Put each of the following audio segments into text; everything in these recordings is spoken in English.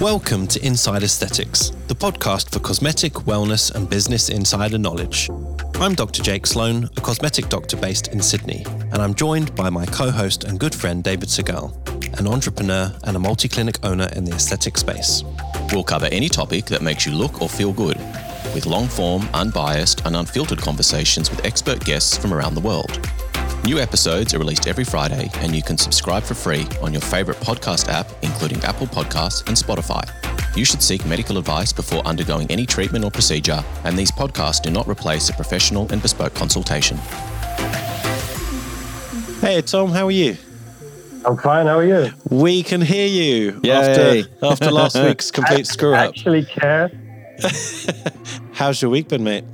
Welcome to Inside Aesthetics, the podcast for cosmetic, wellness, and business insider knowledge. I'm Dr. Jake Sloane, a cosmetic doctor based in Sydney, and I'm joined by my co host and good friend David Segal, an entrepreneur and a multi clinic owner in the aesthetic space. We'll cover any topic that makes you look or feel good, with long form, unbiased, and unfiltered conversations with expert guests from around the world. New episodes are released every Friday, and you can subscribe for free on your favorite podcast app, including Apple Podcasts and Spotify. You should seek medical advice before undergoing any treatment or procedure, and these podcasts do not replace a professional and bespoke consultation. Hey, Tom, how are you? I'm fine. How are you? We can hear you Yay. after after last week's complete screw up. Actually, care. How's your week been, mate?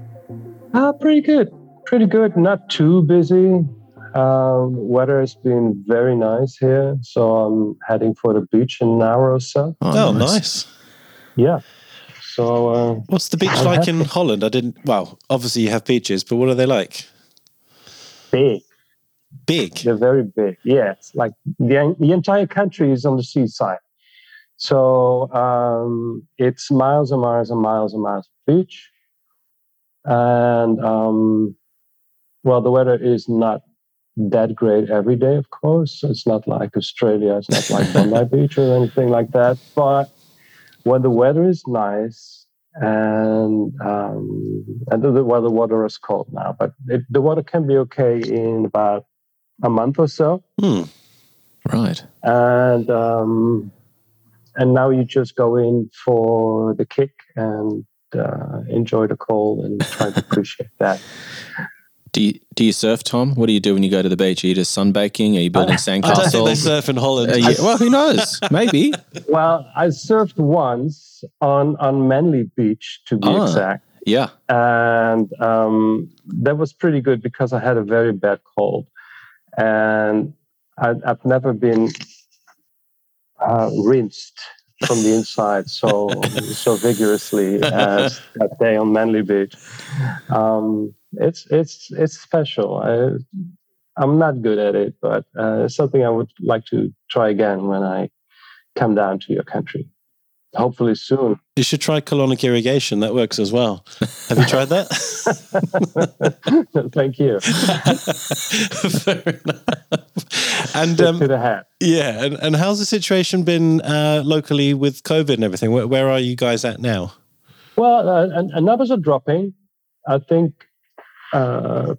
Uh, pretty good. Pretty good. Not too busy. Um, weather has been very nice here, so I'm heading for the beach in an hour or so. Oh, nice. Yeah. So uh, What's the beach I'm like in happy. Holland? I didn't. Well, obviously you have beaches, but what are they like? big. Big. They're very big. Yeah, it's like the the entire country is on the seaside. So um, it's miles and miles and miles and miles of beach, and um, well, the weather is not that great every day, of course. It's not like Australia. It's not like Bondi Beach or anything like that. But when the weather is nice and um, and the, well, the water is cold now, but it, the water can be okay in about a month or so, Hmm. Right. and um, and now you just go in for the kick and uh, enjoy the cold and try to appreciate that. Do you, do you surf, Tom? What do you do when you go to the beach? Are you just sunbaking? Are you building sandcastles? I don't think they surf in Holland. You- well, who knows? Maybe. Well, I surfed once on on Manly Beach to be Ah. exact. Yeah. and um, that was pretty good because I had a very bad cold, and I, I've never been uh, rinsed from the inside so so vigorously as that day on Manly Beach. Um, it's it's it's special. I, I'm not good at it, but uh, it's something I would like to try again when I come down to your country. Hopefully soon. You should try colonic irrigation. That works as well. Have you tried that? Thank you. Fair enough. And um, to the hat. yeah, and, and how's the situation been uh, locally with COVID and everything? Where, where are you guys at now? Well, uh, and, and numbers are dropping. I think uh,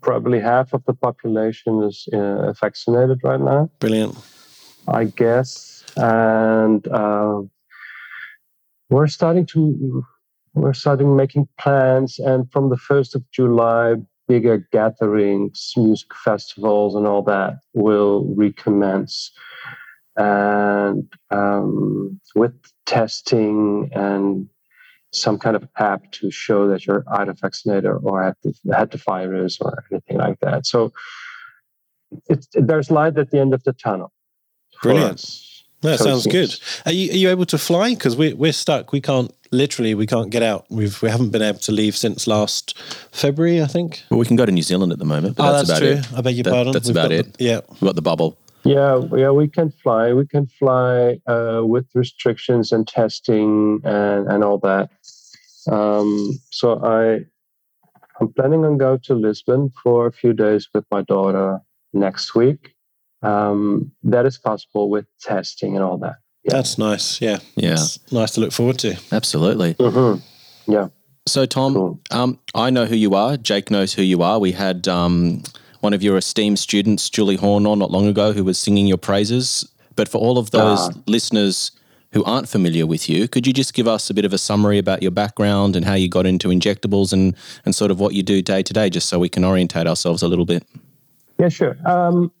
probably half of the population is uh, vaccinated right now, Brilliant. I guess, and uh, we're starting to we're starting making plans. And from the first of July, bigger gatherings, music festivals, and all that will recommence. And um, with testing and some kind of app to show that you're either vaccinated or had the, had the virus or anything like that. So it's, there's light at the end of the tunnel. Brilliant. us. That So it sounds good. Are you, are you able to fly? Because we, we're stuck. We can't, literally, we can't get out. We've, we haven't been able to leave since last February, I think. Well, we can go to New Zealand at the moment, but oh, that's, that's, about true. it. I beg your That- pardon. that's We've about it. the- yeah. We've got the bubble. Yeah, yeah, we can fly. We can fly uh, with restrictions and testing and, and all that. Um, so I, I'm planning on going to Lisbon for a few days with my daughter next week. Um, that is possible with testing and all that. Yeah. That's nice. Yeah. Yeah, It's nice to look forward to. absolutely. Mm-hmm. Yeah. So, Tom, Cool. um, I know who you are. Jake knows who you are. We had um, one of your esteemed students, Julie Horn, on not long ago, who was singing your praises. But for all of those Ah. listeners who aren't familiar with you, could you just give us a bit of a summary about your background and how you got into injectables and, and sort of what you do day to day, just so we can orientate ourselves a little bit? Yeah, sure. Um,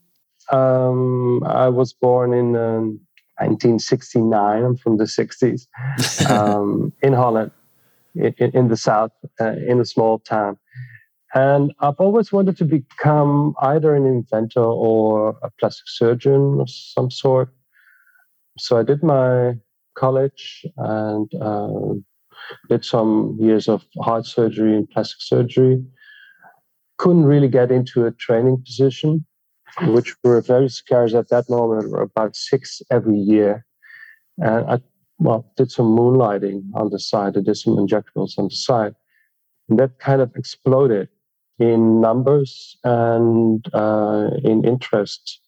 um, I was born in um, 1969. I'm from the 60s um, in Holland, in, in the south, uh, in a small town. And I've always wanted to become either an inventor or a plastic surgeon of some sort. So I did my college and uh, did some years of heart surgery and plastic surgery. Couldn't really get into a training position, which were very scarce at that moment, were about six every year. And I, well, did some moonlighting on the side. I did some injectables on the side. And that kind of exploded in numbers and uh, in interest.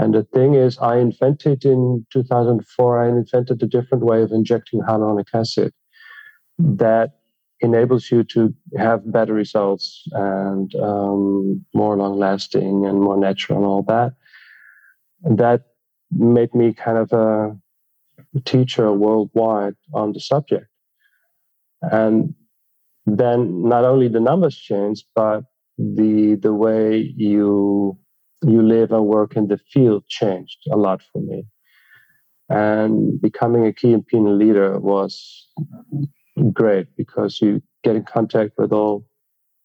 And the thing is, I invented in 2004, I invented a different way of injecting hyaluronic acid that enables you to have better results and um, more long lasting and more natural and all that. That made me kind of a teacher worldwide on the subject. And then not only the numbers changed, but the the way you you live and work in the field changed a lot for me. And becoming a key opinion leader was great because you get in contact with all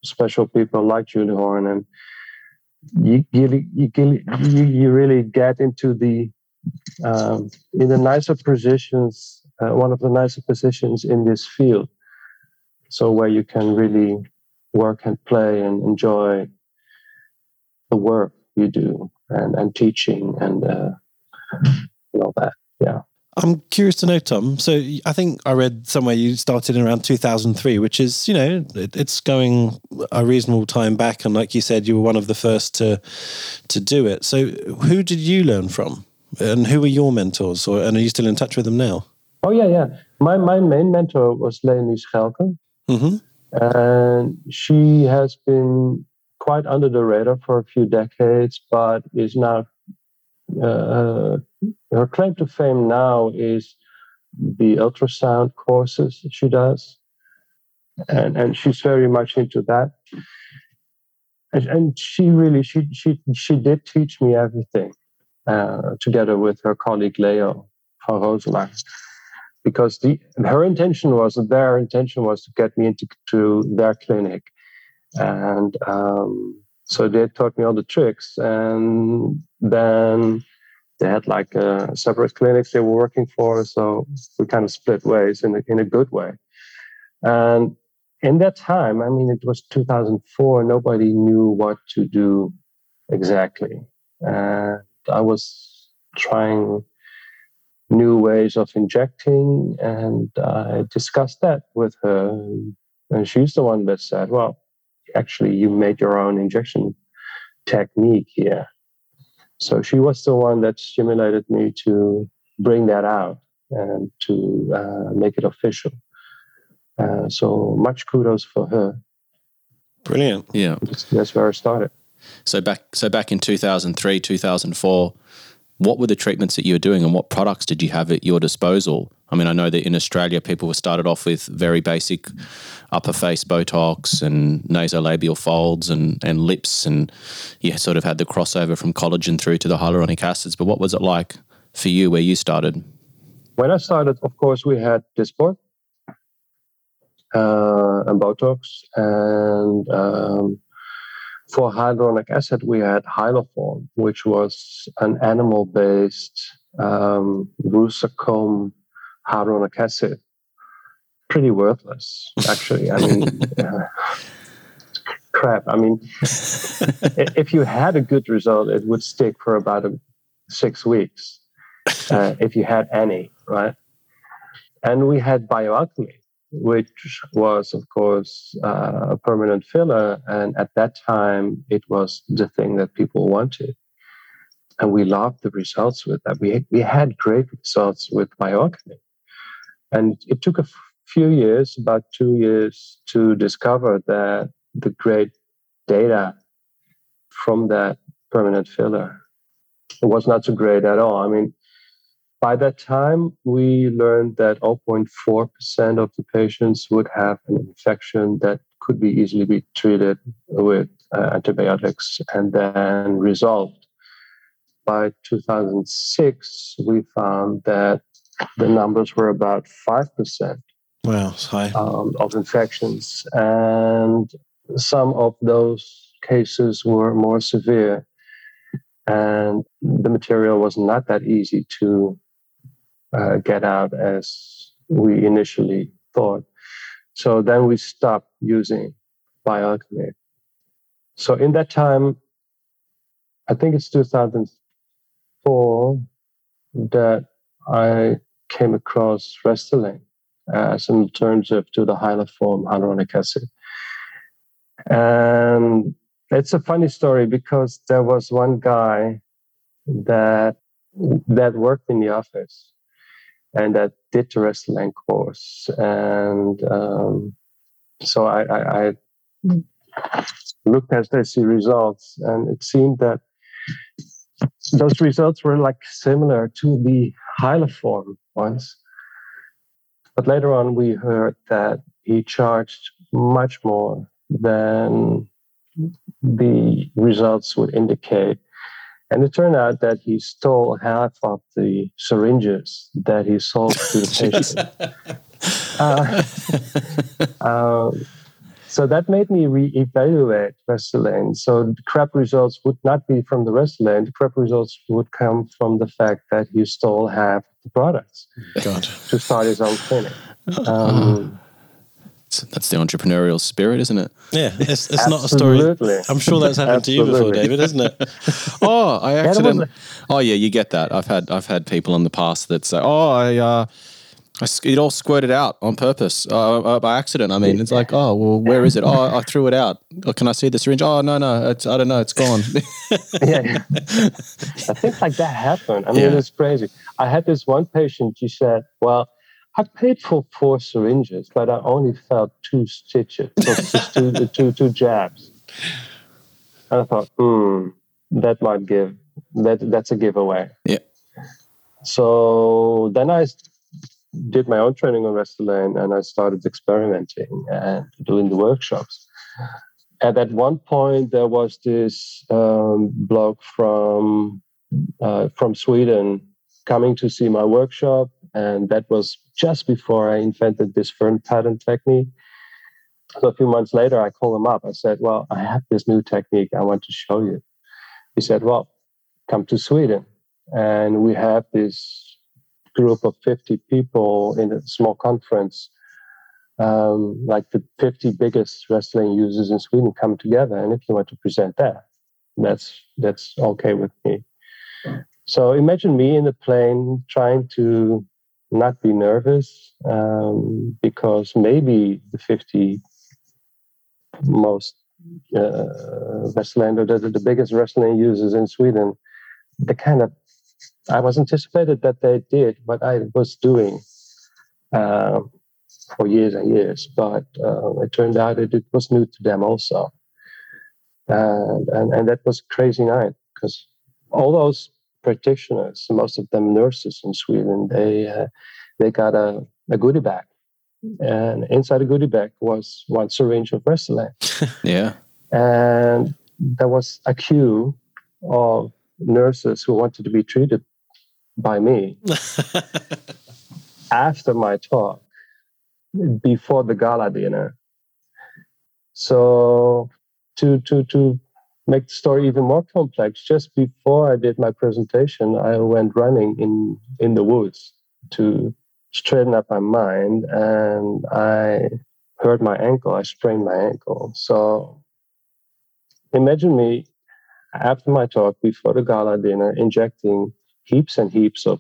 special people like Julie Horn and you you, you, you really get into the um, in the nicer positions, uh, one of the nicer positions in this field. So where you can really work and play and enjoy the work you do and, and teaching and uh, all that. Yeah. I'm curious to know, Tom. So I think I read somewhere you started in around 2003, which is, you know, it, it's going a reasonable time back. And like you said, you were one of the first to to do it. So who did you learn from, and who were your mentors, or and are you still in touch with them now? Oh yeah, yeah. My my main mentor was Leonie Schelke, mm-hmm. and she has been quite under the radar for a few decades, but is now uh, her claim to fame now is the ultrasound courses that she does, and and she's very much into that. And, and she really she she she did teach me everything, uh, together with her colleague Leo van Roselaar, because the her intention was their intention was to get me into to their clinic, and um, so they taught me all the tricks, and then they had like separate clinics they were working for. So we kind of split ways in a, in a good way. And in that time, I mean, it was 2004. Nobody knew what to do exactly, and I was trying new ways of injecting, and I discussed that with her. And she's the one that said, "Well, actually you made your own injection technique here. So she was the one that stimulated me to bring that out and to uh, make it official. Uh, so much kudos for her. Brilliant. Yeah. That's where I started. So back so back in 2003, 2004, what were the treatments that you were doing and what products did you have at your disposal? I mean, I know that in Australia, people were started off with very basic upper face Botox and nasolabial folds and, and lips, and you sort of had the crossover from collagen through to the hyaluronic acids. But what was it like for you where you started? When I started, of course, we had Dysport uh, and Botox, and um, for hyaluronic acid, we had Hylaform, which was an animal-based um, hyaluronic acid. Pretty worthless, actually. I mean, uh, crap. I mean, if you had a good result, it would stick for about a, six weeks, uh, if you had any, right? And we had Bio-Alcamid, which was, of course, uh, a permanent filler. And at that time, it was the thing that people wanted. And we loved the results with that. We, we had great results with Bio-Alcamid. And it took a few years, about two years, to discover that the great data from that permanent filler it was not so great at all. I mean, by that time, we learned that 0.4% of the patients would have an infection that could be easily be treated with uh, antibiotics and then resolved. By 2006, we found that the numbers were about 5%. Wow, high. Um, of infections. And some of those cases were more severe. And the material was not that easy to uh, get out as we initially thought. So then we stopped using Bio-Alcamid. So in that time, I think it's 2004 that I came across Restylane as an alternative to the Hylaform hyaluronic acid. And it's a funny story because there was one guy that that worked in the office and that did the Restylane course. And um, so I, I, I looked at the results, and it seemed that those results were like similar to the Hylaform ones. But later on, we heard that he charged much more than the results would indicate. And it turned out that he stole half of the syringes that he sold to the patient. uh, um, so that made me reevaluate Restylane. So the crap results would not be from the Restylane. The crap results would come from the fact that you stole half the products God. to start his own clinic. Um, that's the entrepreneurial spirit, isn't it? Yeah, it's, it's not a story. I'm sure that's happened to you before, David, isn't it? oh, I accidentally. Oh, yeah, you get that. I've had I've had people in the past that say, "Oh, I uh, I, it all squirted out on purpose uh, uh, by accident. I mean, it's like, oh, well, where is it? Oh, I threw it out. Oh, can I see the syringe? Oh, no, no, it's, I don't know, it's gone. yeah, I think like that happened. I mean, yeah. it's crazy. I had this one patient. She said, "Well, I paid for four syringes, but I only felt two stitches, just two, two, two jabs." And I thought, hmm, that might give that. That's a giveaway. Yeah. So then I did my own training on Restylane and I started experimenting and doing the workshops. At one point, there was this um, bloke from uh, from Sweden coming to see my workshop, and that was just before I invented this fern pattern technique. So a few months later, I called him up. I said, "Well, I have this new technique I want to show you." He said, "Well, come to Sweden, and we have this group of 50 people in a small conference, um, like the 50 biggest Restylane users in Sweden come together. And if you want to present that, that's that's okay with me. So imagine me in the plane trying to not be nervous um, because maybe the 50 most uh, Restylane or the, the biggest Restylane users in Sweden, they kind of I was anticipated that they did what I was doing uh, for years and years, but uh, it turned out that it was new to them also. And, and, and that was a crazy night because all those practitioners, most of them nurses in Sweden, they, uh, they got a, a goodie bag. And inside the goodie bag was one syringe of Restylane. yeah. And there was a queue of nurses who wanted to be treated by me after my talk before the gala dinner. So to to to make the story even more complex, just before I did my presentation, I went running in in the woods to straighten up my mind, and I hurt my ankle. I sprained my ankle. So imagine me after my talk, before the gala dinner, injecting heaps and heaps of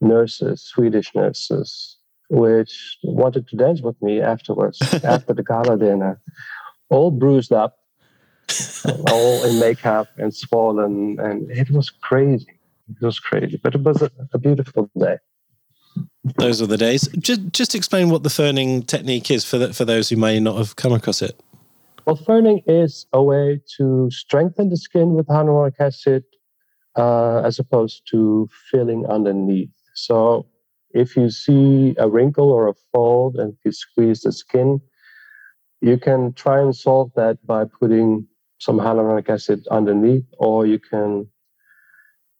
nurses, Swedish nurses, which wanted to dance with me afterwards, after the gala dinner, all bruised up, all in makeup and swollen. And it was crazy. It was crazy, but it was a, a beautiful day. Those are the days. Just, just explain what the ferning technique is for the, for those who may not have come across it. Well, ferning is a way to strengthen the skin with hyaluronic acid uh, as opposed to filling underneath. So, if you see a wrinkle or a fold and you squeeze the skin, you can try and solve that by putting some hyaluronic acid underneath, or you can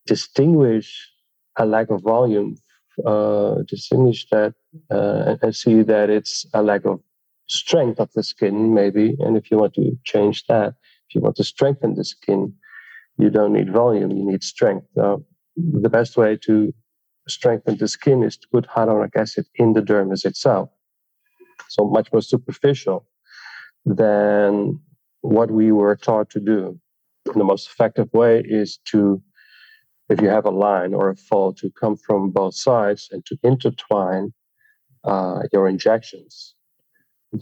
distinguish a lack of volume, uh, distinguish that uh, and see that it's a lack of strength of the skin, maybe. And if you want to change that, if you want to strengthen the skin, you don't need volume, you need strength. Now, the best way to strengthen the skin is to put hyaluronic acid in the dermis itself. So much more superficial than what we were taught to do. The most effective way is to if you have a line or a fold to come from both sides and to intertwine uh, your injections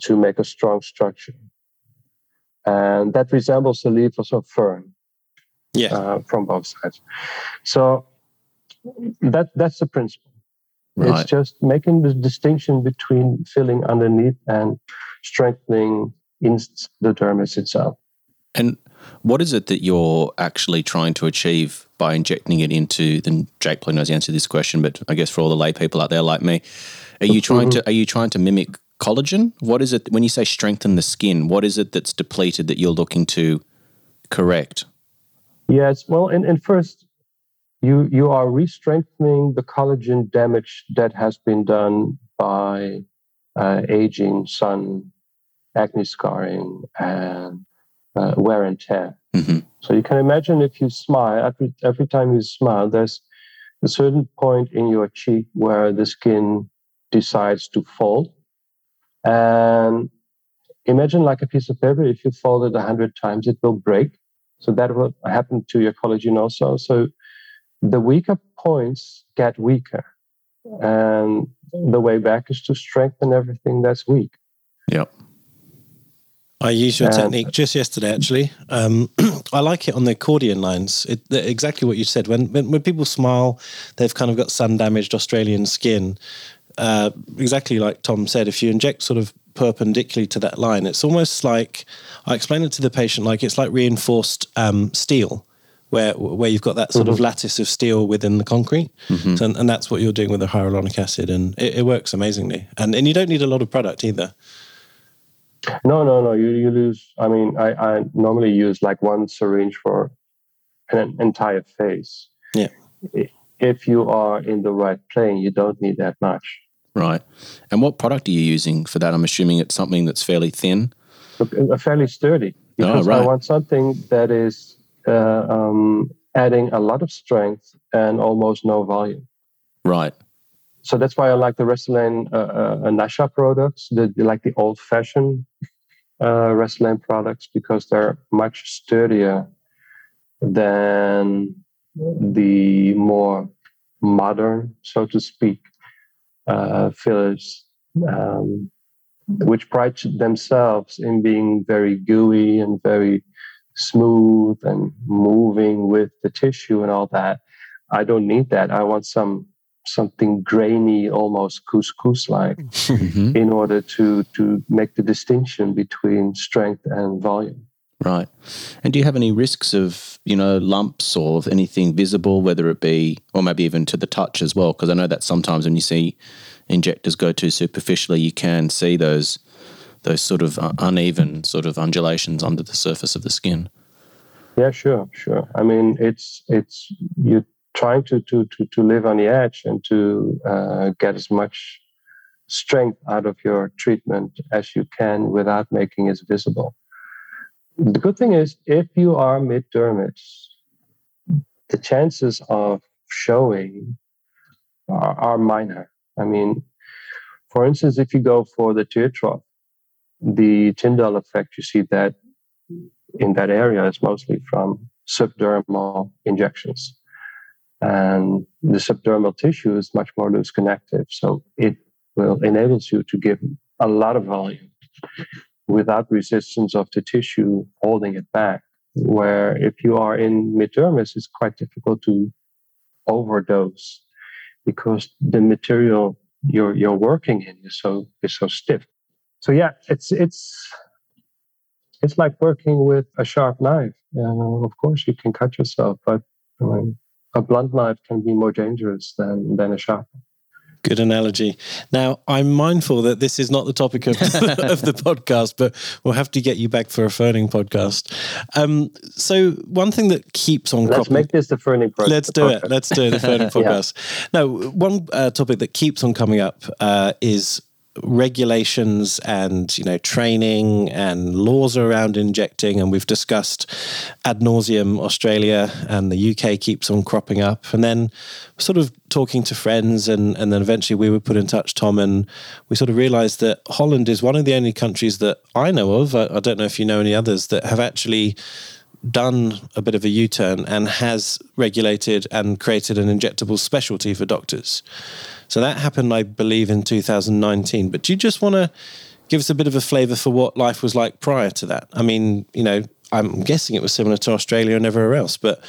to make a strong structure. And that resembles the leaf of a fern yeah. Uh, from both sides. So that that's the principle. Right. It's just making the distinction between filling underneath and strengthening in the dermis itself. And what is it that you're actually trying to achieve by injecting it into? Then Jake probably knows the answer to this question, but I guess for all the lay people out there like me, are you trying to are you trying to mimic collagen? What is it when you say strengthen the skin? What is it that's depleted that you're looking to correct? Yes, well, and, in first you you are re-strengthening the collagen damage that has been done by uh, aging, sun, acne scarring, and uh, wear and tear. Mm-hmm. So you can imagine if you smile every every time you smile, there's a certain point in your cheek where the skin decides to fold, and imagine like a piece of paper. If you fold it a hundred times, it will break. So that will happen to your collagen also. So the weaker points get weaker. And the way back is to strengthen everything that's weak. Yep. I used your um, technique just yesterday, actually. Um, I like it on the accordion lines. It, exactly what you said. When, when, when people smile, they've kind of got sun damaged Australian skin. Uh, exactly like Tom said, if you inject sort of perpendicularly to that line, it's almost like I explain it to the patient like it's like reinforced um, steel where where you've got that sort mm-hmm. of lattice of steel within the concrete, mm-hmm. so, and that's what you're doing with the hyaluronic acid, and it, it, works amazingly. And and you don't need a lot of product either. No, no, no. You you lose. I mean, I I normally use like one syringe for an entire face. Yeah. If you are in the right plane, you don't need that much. Right. And what product are you using for that? I'm assuming it's something that's fairly thin. a Fairly sturdy. Oh, because oh, right. I want something that is uh, um, adding a lot of strength and almost no volume. Right. So that's why I like the Restylane uh, uh, Nasha products, the, like the old-fashioned uh, Restylane products, because they're much sturdier than the more modern, so to speak, uh, fillers, um, which pride themselves in being very gooey and very smooth and moving with the tissue and all that. I don't need that. I want some something grainy, almost couscous like, mm-hmm. in order to to make the distinction between strength and volume. Right. And do you have any risks of, you know, lumps or of anything visible, whether it be, or maybe even to the touch as well? Because I know that sometimes when you see injectors go too superficially, you can see those those sort of uh, uneven sort of undulations under the surface of the skin. Yeah, sure, sure. I mean, it's it's you're trying to to to to live on the edge and to uh, get as much strength out of your treatment as you can without making it visible. The good thing is, if you are mid dermis, the chances of showing are, are minor. I mean, for instance, if you go for the tear trough, the Tyndall effect, you see that in that area is mostly from subdermal injections. And the subdermal tissue is much more loose connective. So it will enables you to give a lot of volume without resistance of the tissue holding it back. Where if you are in middermis, it's quite difficult to overdose because the material you're you're working in is so is so stiff so yeah, it's it's it's like working with a sharp knife. Uh, of course, you can cut yourself, but mean, a blunt knife can be more dangerous than than a sharp. Good analogy. Now, I'm mindful that this is not the topic of, of the podcast, but we'll have to get you back for a ferning podcast. Um, so, one thing that keeps on let's cropping, make this the ferning podcast. Let's do it. Let's do the ferning podcast. yeah. Now, one uh, topic that keeps on coming up uh, is regulations and you know training and laws around injecting and we've discussed ad nauseum australia and the uk keeps on cropping up and then sort of talking to friends and and then eventually we were put in touch tom and we sort of realized that holland is one of the only countries that i know of i, I don't know if you know any others that have actually done a bit of a U turn and has regulated and created an injectable specialty for doctors. So that happened, I believe, in 2019. But do you just want to give us a bit of a flavour for what life was like prior to that? I mean, you know, I'm guessing it was similar to Australia and everywhere else, but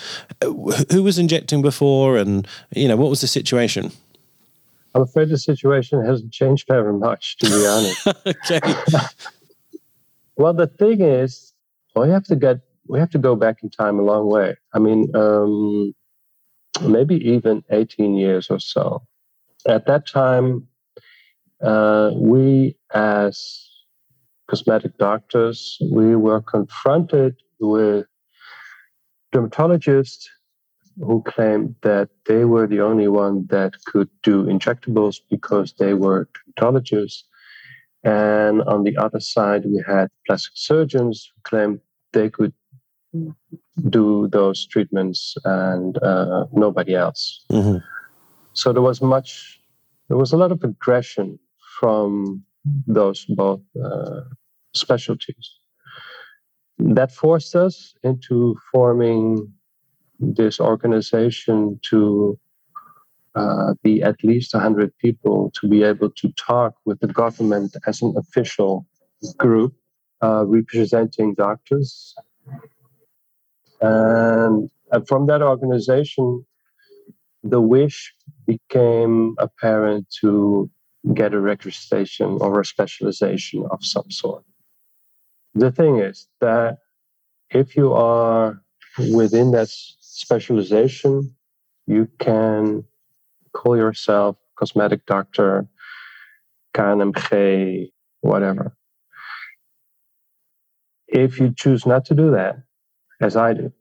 uh, who was injecting before and, you know, what was the situation? I'm afraid the situation hasn't changed very much, to be honest. okay. well, the thing is, we have to get we have to go back in time a long way. I mean, um, maybe even 18 years or so. At that time, uh, we as cosmetic doctors, we were confronted with dermatologists who claimed that they were the only one that could do injectables because they were dermatologists. And on the other side, we had plastic surgeons who claimed they could do those treatments and uh, nobody else. Mm-hmm. So there was much, there was a lot of aggression from those both uh, specialties. That forced us into forming this organization to uh, be at least 100 people to be able to talk with the government as an official group uh, representing doctors. And, and from that organization, the wish became apparent to get a registration or a specialization of some sort. The thing is that if you are within that specialization, you can call yourself cosmetic doctor, KNMG, whatever. If you choose not to do that, as I do,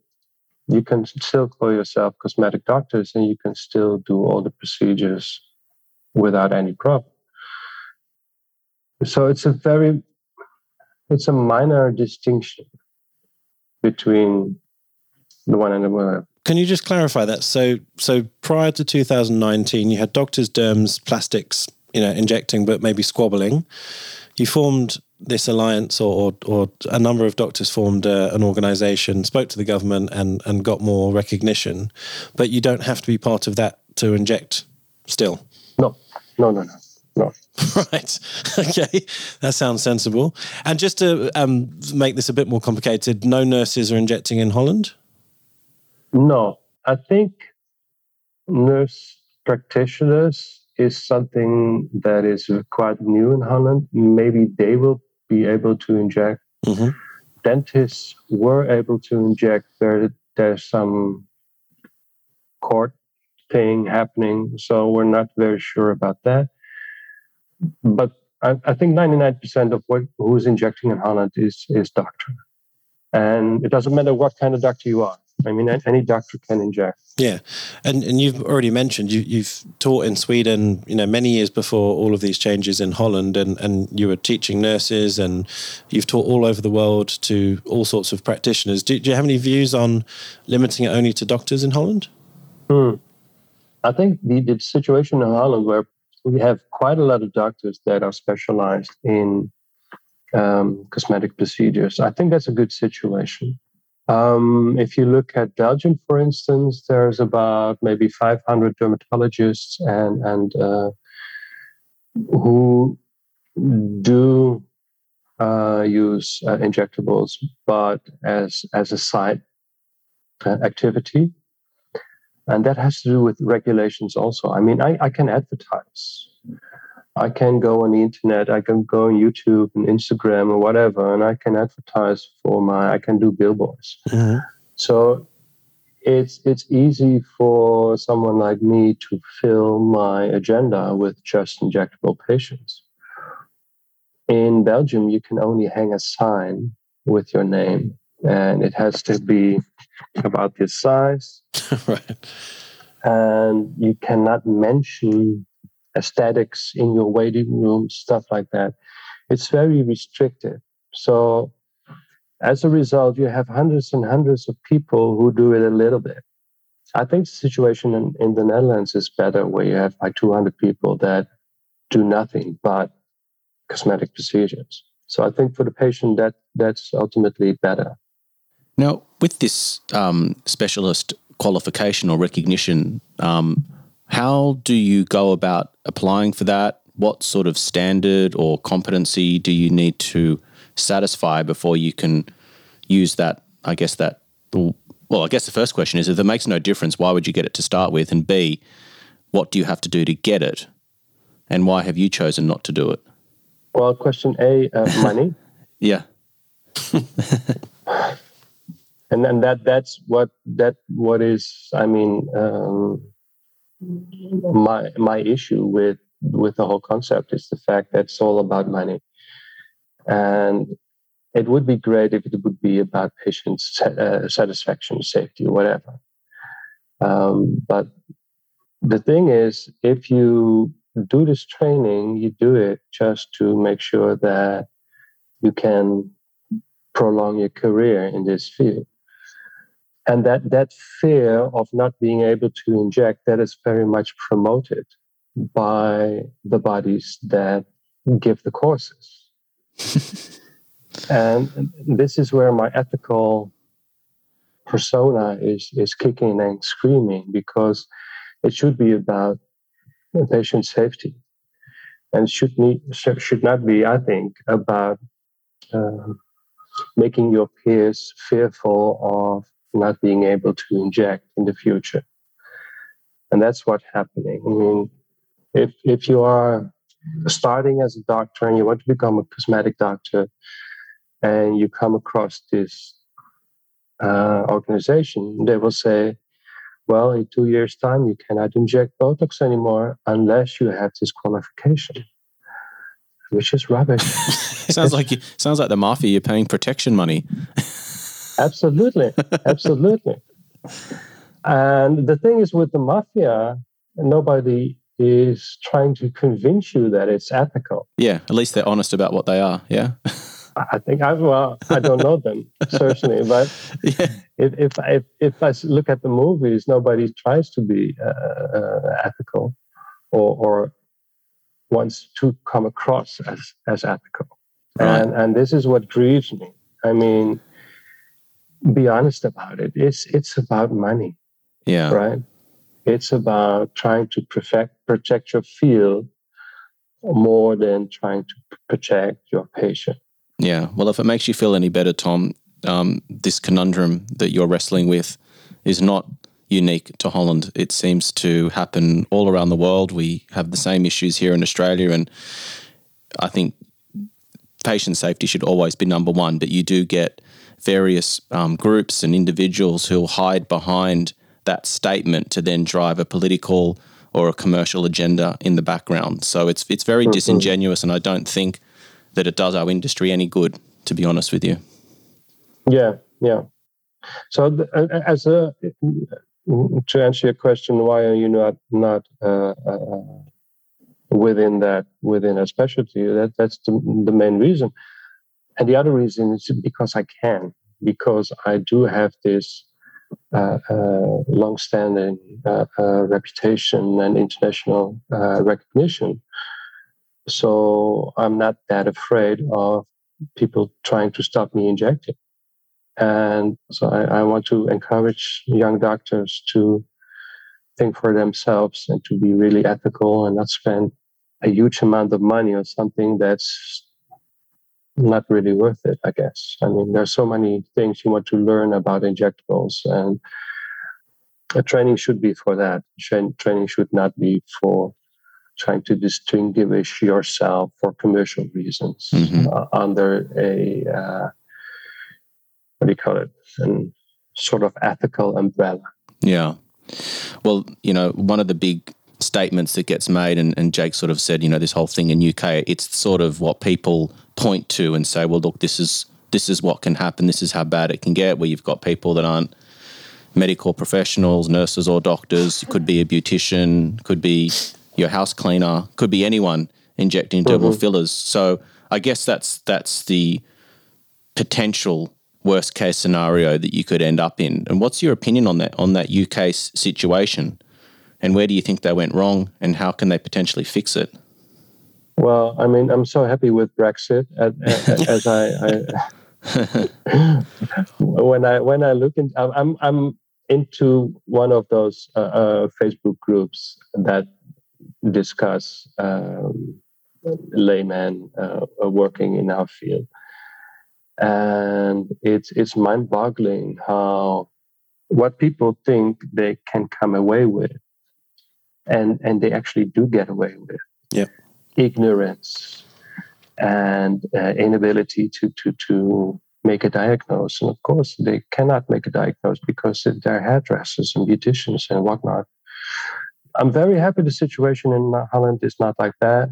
you can still call yourself cosmetic doctors and you can still do all the procedures without any problem. So it's a very it's a minor distinction between the one and the other. Can you just clarify that? So, so prior to 2019, you had doctors, derms, plastics, you know, injecting, but maybe squabbling. You formed this alliance, or, or, or a number of doctors formed uh, an organisation, spoke to the government, and and got more recognition. But you don't have to be part of that to inject. Still, no, no, no, no. No. Right. Okay. That sounds sensible. And just to um, make this a bit more complicated, no nurses are injecting in Holland? No. I think nurse practitioners is something that is quite new in Holland. Maybe they will be able to inject. Mm-hmm. Dentists were able to inject. There, there's some court thing happening, so we're not very sure about that but I, I think 99% of what who's injecting in Holland is is doctor, and it doesn't matter what kind of doctor you are. I mean, any doctor can inject. Yeah, and and you've already mentioned you you've taught in Sweden, you know, many years before all of these changes in Holland, and and you were teaching nurses, and you've taught all over the world to all sorts of practitioners. Do, do you have any views on limiting it only to doctors in Holland? Hmm. I think the, the situation in Holland where we have quite a lot of doctors that are specialized in um, cosmetic procedures. I think that's a good situation. Um, if you look at Belgium, for instance, there's about maybe 500 dermatologists and and uh, who do uh, use uh, injectables, but as as a side uh, activity. And that has to do with regulations also. I mean i, I can advertise i can go on the internet i can go on youtube and instagram or whatever and i can advertise for my i can do billboards mm-hmm. so it's it's easy for someone like me to fill my agenda with just injectable patients in belgium you can only hang a sign with your name and it has to be about this size. right. And you cannot mention aesthetics in your waiting room, stuff like that. It's very restricted. So, as a result, you have hundreds and hundreds of people who do it a little bit. I think the situation in, in the Netherlands is better, where you have like 200 people that do nothing but cosmetic procedures. So I think for the patient that that's ultimately better. Now, with this um, specialist qualification or recognition, um, how do you go about applying for that? What sort of standard or competency do you need to satisfy before you can use that? I guess that. Well, I guess the first question is if it makes no difference, why would you get it to start with? And B, what do you have to do to get it? And why have you chosen not to do it? Well, question A, uh, money. yeah. and then that that's what that what is i mean um, my my issue with with the whole concept is the fact that it's all about money. And it would be great if it would be about patient uh, satisfaction safety whatever. Um, but the thing is if you do this training you do it just to make sure that you can prolong your career in this field and that that fear of not being able to inject that is very much promoted by the bodies that give the courses. And this is where my ethical persona is is kicking and screaming because it should be about patient safety and should need should not be i think about uh, making your peers fearful of not being able to inject in the future. And that's what's happening. I mean, if if you are starting as a doctor and you want to become a cosmetic doctor, and you come across this uh, organization, they will say, "Well, in two years' time, you cannot inject Botox anymore unless you have this qualification," which is rubbish. sounds like you, sounds like the mafia. You're paying protection money. absolutely, absolutely. And the thing is with the mafia, nobody is trying to convince you that it's ethical. Yeah, at least they're honest about what they are. Yeah. I think I well, I don't know them certainly, but yeah. if, if if if I look at the movies, nobody tries to be uh, uh, ethical, or or wants to come across as as ethical, right. and and this is what grieves me. I mean, be honest about it. It's it's about money. Yeah. Right. It's about trying to protect protect your field more than trying to protect your patient. Yeah. Well, if it makes you feel any better, Tom, um, this conundrum that you're wrestling with is not unique to Holland. It seems to happen all around the world. We have the same issues here in Australia, and I think patient safety should always be number one. But you do get various um, groups and individuals who'll hide behind that statement to then drive a political or a commercial agenda in the background. So it's it's very mm-hmm. disingenuous, and I don't think that it does our industry any good. To be honest with you. Yeah, yeah. So the, as a to answer your question, why are you not not uh, uh, within that within a specialty? That that's the, the main reason. And the other reason is because I can, because I do have this uh, uh, long-standing uh, uh reputation and international uh, recognition. So I'm not that afraid of people trying to stop me injecting. And so I, I want to encourage young doctors to think for themselves and to be really ethical and not spend a huge amount of money on something that's not really worth it, I guess. I mean, there's so many things you want to learn about injectables, and a training should be for that. Training should not be for trying to distinguish yourself for commercial reasons mm-hmm. uh, under a uh, what do you call it? And sort of ethical umbrella. Yeah. Well, you know, one of the big statements that gets made, and, and Jake sort of said, you know, this whole thing in UK, it's sort of what people point to and say, well, look, this is this is what can happen. This is how bad it can get. Where you've got people that aren't medical professionals, nurses or doctors. Could be a beautician, could be your house cleaner, could be anyone injecting dermal mm-hmm. fillers. So I guess that's that's the potential worst case scenario that you could end up in. And what's your opinion on that on that UK situation? And where do you think they went wrong? And how can they potentially fix it? Well, I mean, I'm so happy with Brexit as, as I, I, when I when I look in, I'm I'm into one of those uh, uh, Facebook groups that discuss um, laymen uh, working in our field, and it's it's mind-boggling how what people think they can come away with, and and they actually do get away with. Yeah, ignorance and uh, inability to to to make a diagnosis. And of course, they cannot make a diagnosis because they're hairdressers and beauticians and whatnot. I'm very happy the situation in Holland is not like that.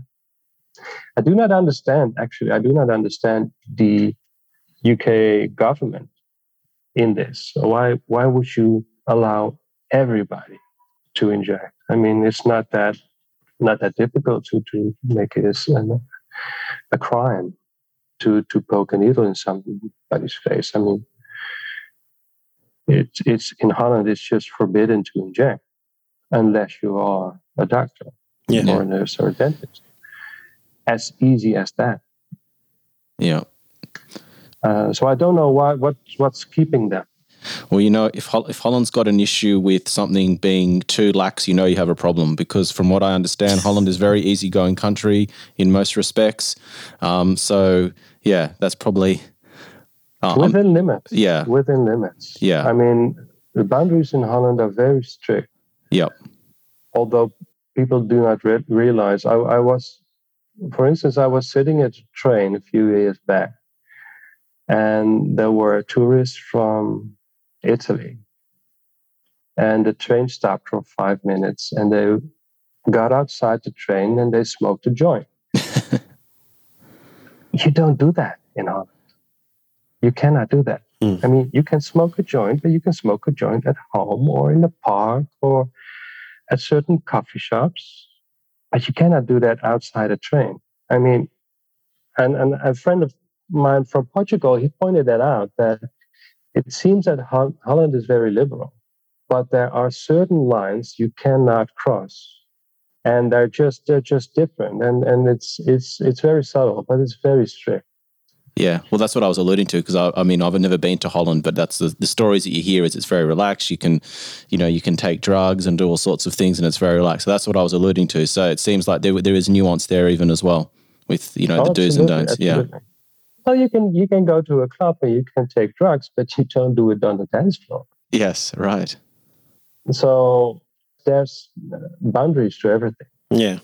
I do not understand, actually, I do not understand the UK government in this. So why, why would you allow everybody to inject? I mean, it's not that not that difficult to, to make it a, a crime to to poke a needle in somebody's face. I mean, it's it's in Holland. It's just forbidden to inject unless you are a doctor yeah. or a nurse or a dentist. As easy as that. Yeah. Uh, so I don't know why what what's keeping them. Well, you know, if if Holland's got an issue with something being too lax, you know you have a problem because, from what I understand, Holland is a very easygoing country in most respects. Um, so, yeah, that's probably uh, within limits. Yeah, within limits. Yeah, I mean, the boundaries in Holland are very strict. Yep. Although people do not re- realize, I, I was, for instance, I was sitting at a train a few years back, and there were tourists from Italy. And the train stopped for five minutes and they got outside the train and they smoked a joint. you don't do that in Holland. You cannot do that. Mm. I mean, you can smoke a joint, but you can smoke a joint at home or in the park or at certain coffee shops. But you cannot do that outside a train. I mean, and, and a friend of mine from Portugal, he pointed that out that it seems that Holland is very liberal, but there are certain lines you cannot cross. And they're just they're just different, and and it's it's it's very subtle, but it's very strict. Yeah, well, that's what I was alluding to because I, I, mean I've never been to Holland, but that's the, the stories that you hear is it's very relaxed. You can, you know, you can take drugs and do all sorts of things, and it's very relaxed. So that's what I was alluding to. So it seems like there there is nuance there even as well with you know oh, the do's and don'ts. Absolutely. Yeah. Well, you can you can go to a club and you can take drugs, but you don't do it on the dance floor. Yes, right. So there's boundaries to everything. Yeah.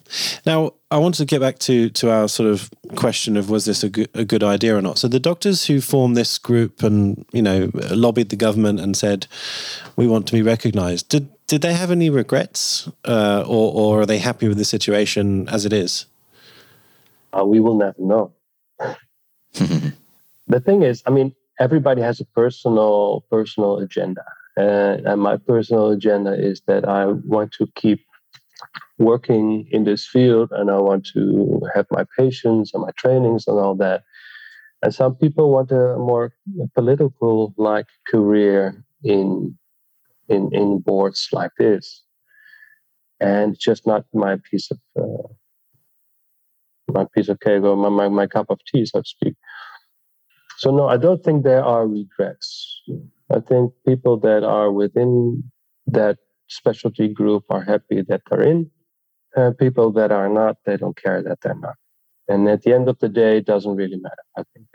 Now, I want to get back to to our sort of question of was this a good, a good idea or not. So the doctors who formed this group and you know lobbied the government and said we want to be recognised. Did did they have any regrets, uh, or or are they happy with the situation as it is? Uh, we will never know. the thing is, I mean, everybody has a personal personal agenda, and, and my personal agenda is that I want to keep working in this field, and I want to have my patients and my trainings and all that. And some people want a more political like career in in in boards like this, and just not my piece of uh, my piece of cake or my, my, my cup of tea, so to speak. So no, I don't think there are regrets. I think people that are within that specialty group are happy that they're in. Uh, people that are not, they don't care that they're not. And at the end of the day, it doesn't really matter. I think.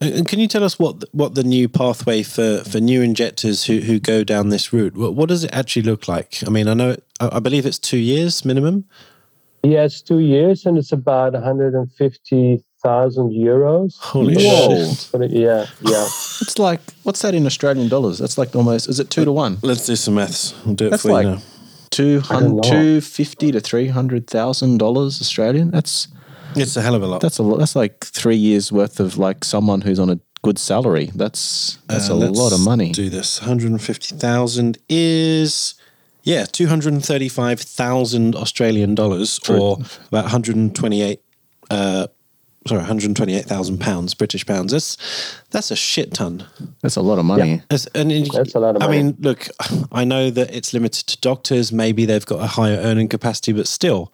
And can you tell us what what the new pathway for, for new injectors who, who go down this route? What, what does it actually look like? I mean, I know I believe it's two years minimum. Yeah, it's two years, and it's about 150 thousand euros. Holy shit! Yeah, yeah. it's like what's that in Australian dollars? That's like almost is it two to one? Let's do some maths. We'll do it That's for like you now. Two hundred, two fifty to three hundred thousand dollars Australian. That's it's a hell of a lot. That's a lot. That's like three years worth of like someone who's on a good salary. That's that's uh, a lot of money. Do this. One hundred fifty thousand is. Yeah, two hundred thirty-five thousand Australian dollars, or about one hundred twenty-eight uh, sorry, 128,000 pounds, British pounds. That's that's a shit ton. That's a lot of money. Yeah. That's, and that's a lot of money. I mean, look, I know that it's limited to doctors. Maybe they've got a higher earning capacity, but still,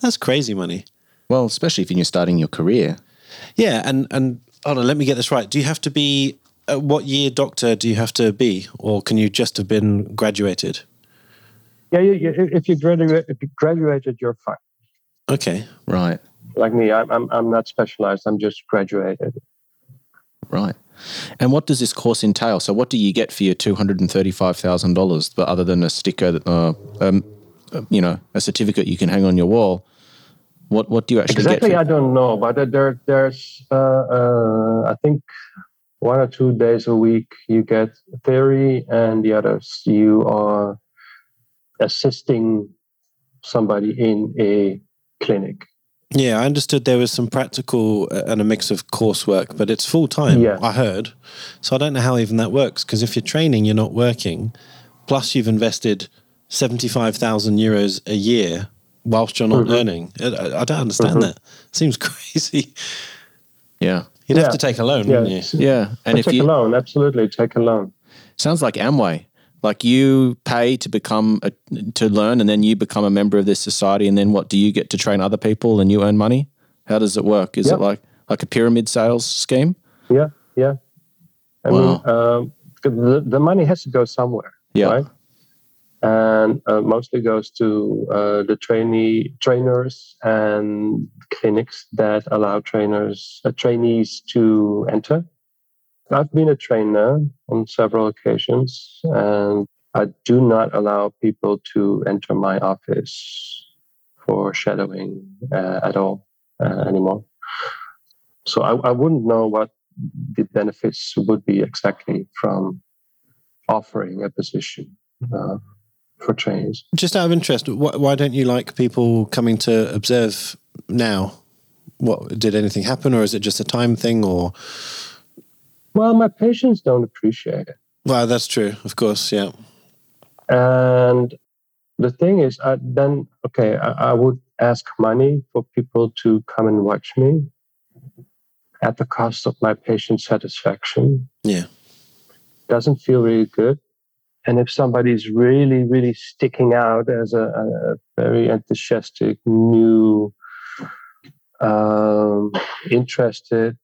that's crazy money. Well, especially if you're starting your career. Yeah, and and hold on, let me get this right. Do you have to be uh, what year doctor do you have to be, or can you just have been graduated? Yeah, yeah. If you graduate, if you graduated, you're fine. Okay, Right. Like me, I'm I'm, I'm not specialized. I'm just graduated. Right. And what does this course entail? So, what do you get for your two hundred and thirty-five thousand dollars, but other than a sticker, that, uh, um, uh, you know, a certificate you can hang on your wall? What What do you actually Exactly, get? I don't know, but there there's uh, uh, I think one or two days a week you get theory, and the others you are assisting somebody in a clinic. yeah, I understood there was some practical uh, and a mix of coursework, but it's full time. Yeah. I heard, so I don't know how even that works. Because if you're training, you're not working. Plus, you've invested seventy-five thousand euros a year whilst you're not Mhm. earning. I, I- I don't understand Mhm. that. Seems crazy. Yeah. You'd Yeah. have to take a loan, Yeah, wouldn't you? Yeah. And if take you a loan, absolutely take a loan. sounds like Amway, like you pay to become a, to learn, and then you become a member of this society, and then what? Do you get to train other people, and you earn money? How does it work? Is Yeah. it like like a pyramid sales scheme? Yeah, yeah. I Wow. mean, um, the, the money has to go somewhere, Yeah. right? And uh, mostly goes to uh, the trainee trainers and clinics that allow trainers uh, trainees to enter. I've been a trainer on several occasions, and I do not allow people to enter my office for shadowing uh, at all uh, anymore. So I, I wouldn't know what the benefits would be exactly from offering a position uh, for trainees. Just out of interest, why, why don't you like people coming to observe now? What did anything happen, or is it just a time thing? Or Well, my patients don't appreciate it. well, that's true, of course, yeah. And the thing is, I, then, okay, I, I would ask money for people to come and watch me at the cost of my patient satisfaction. Yeah. Doesn't feel really good. And if somebody's really, really sticking out as a, a very enthusiastic, new, um, interested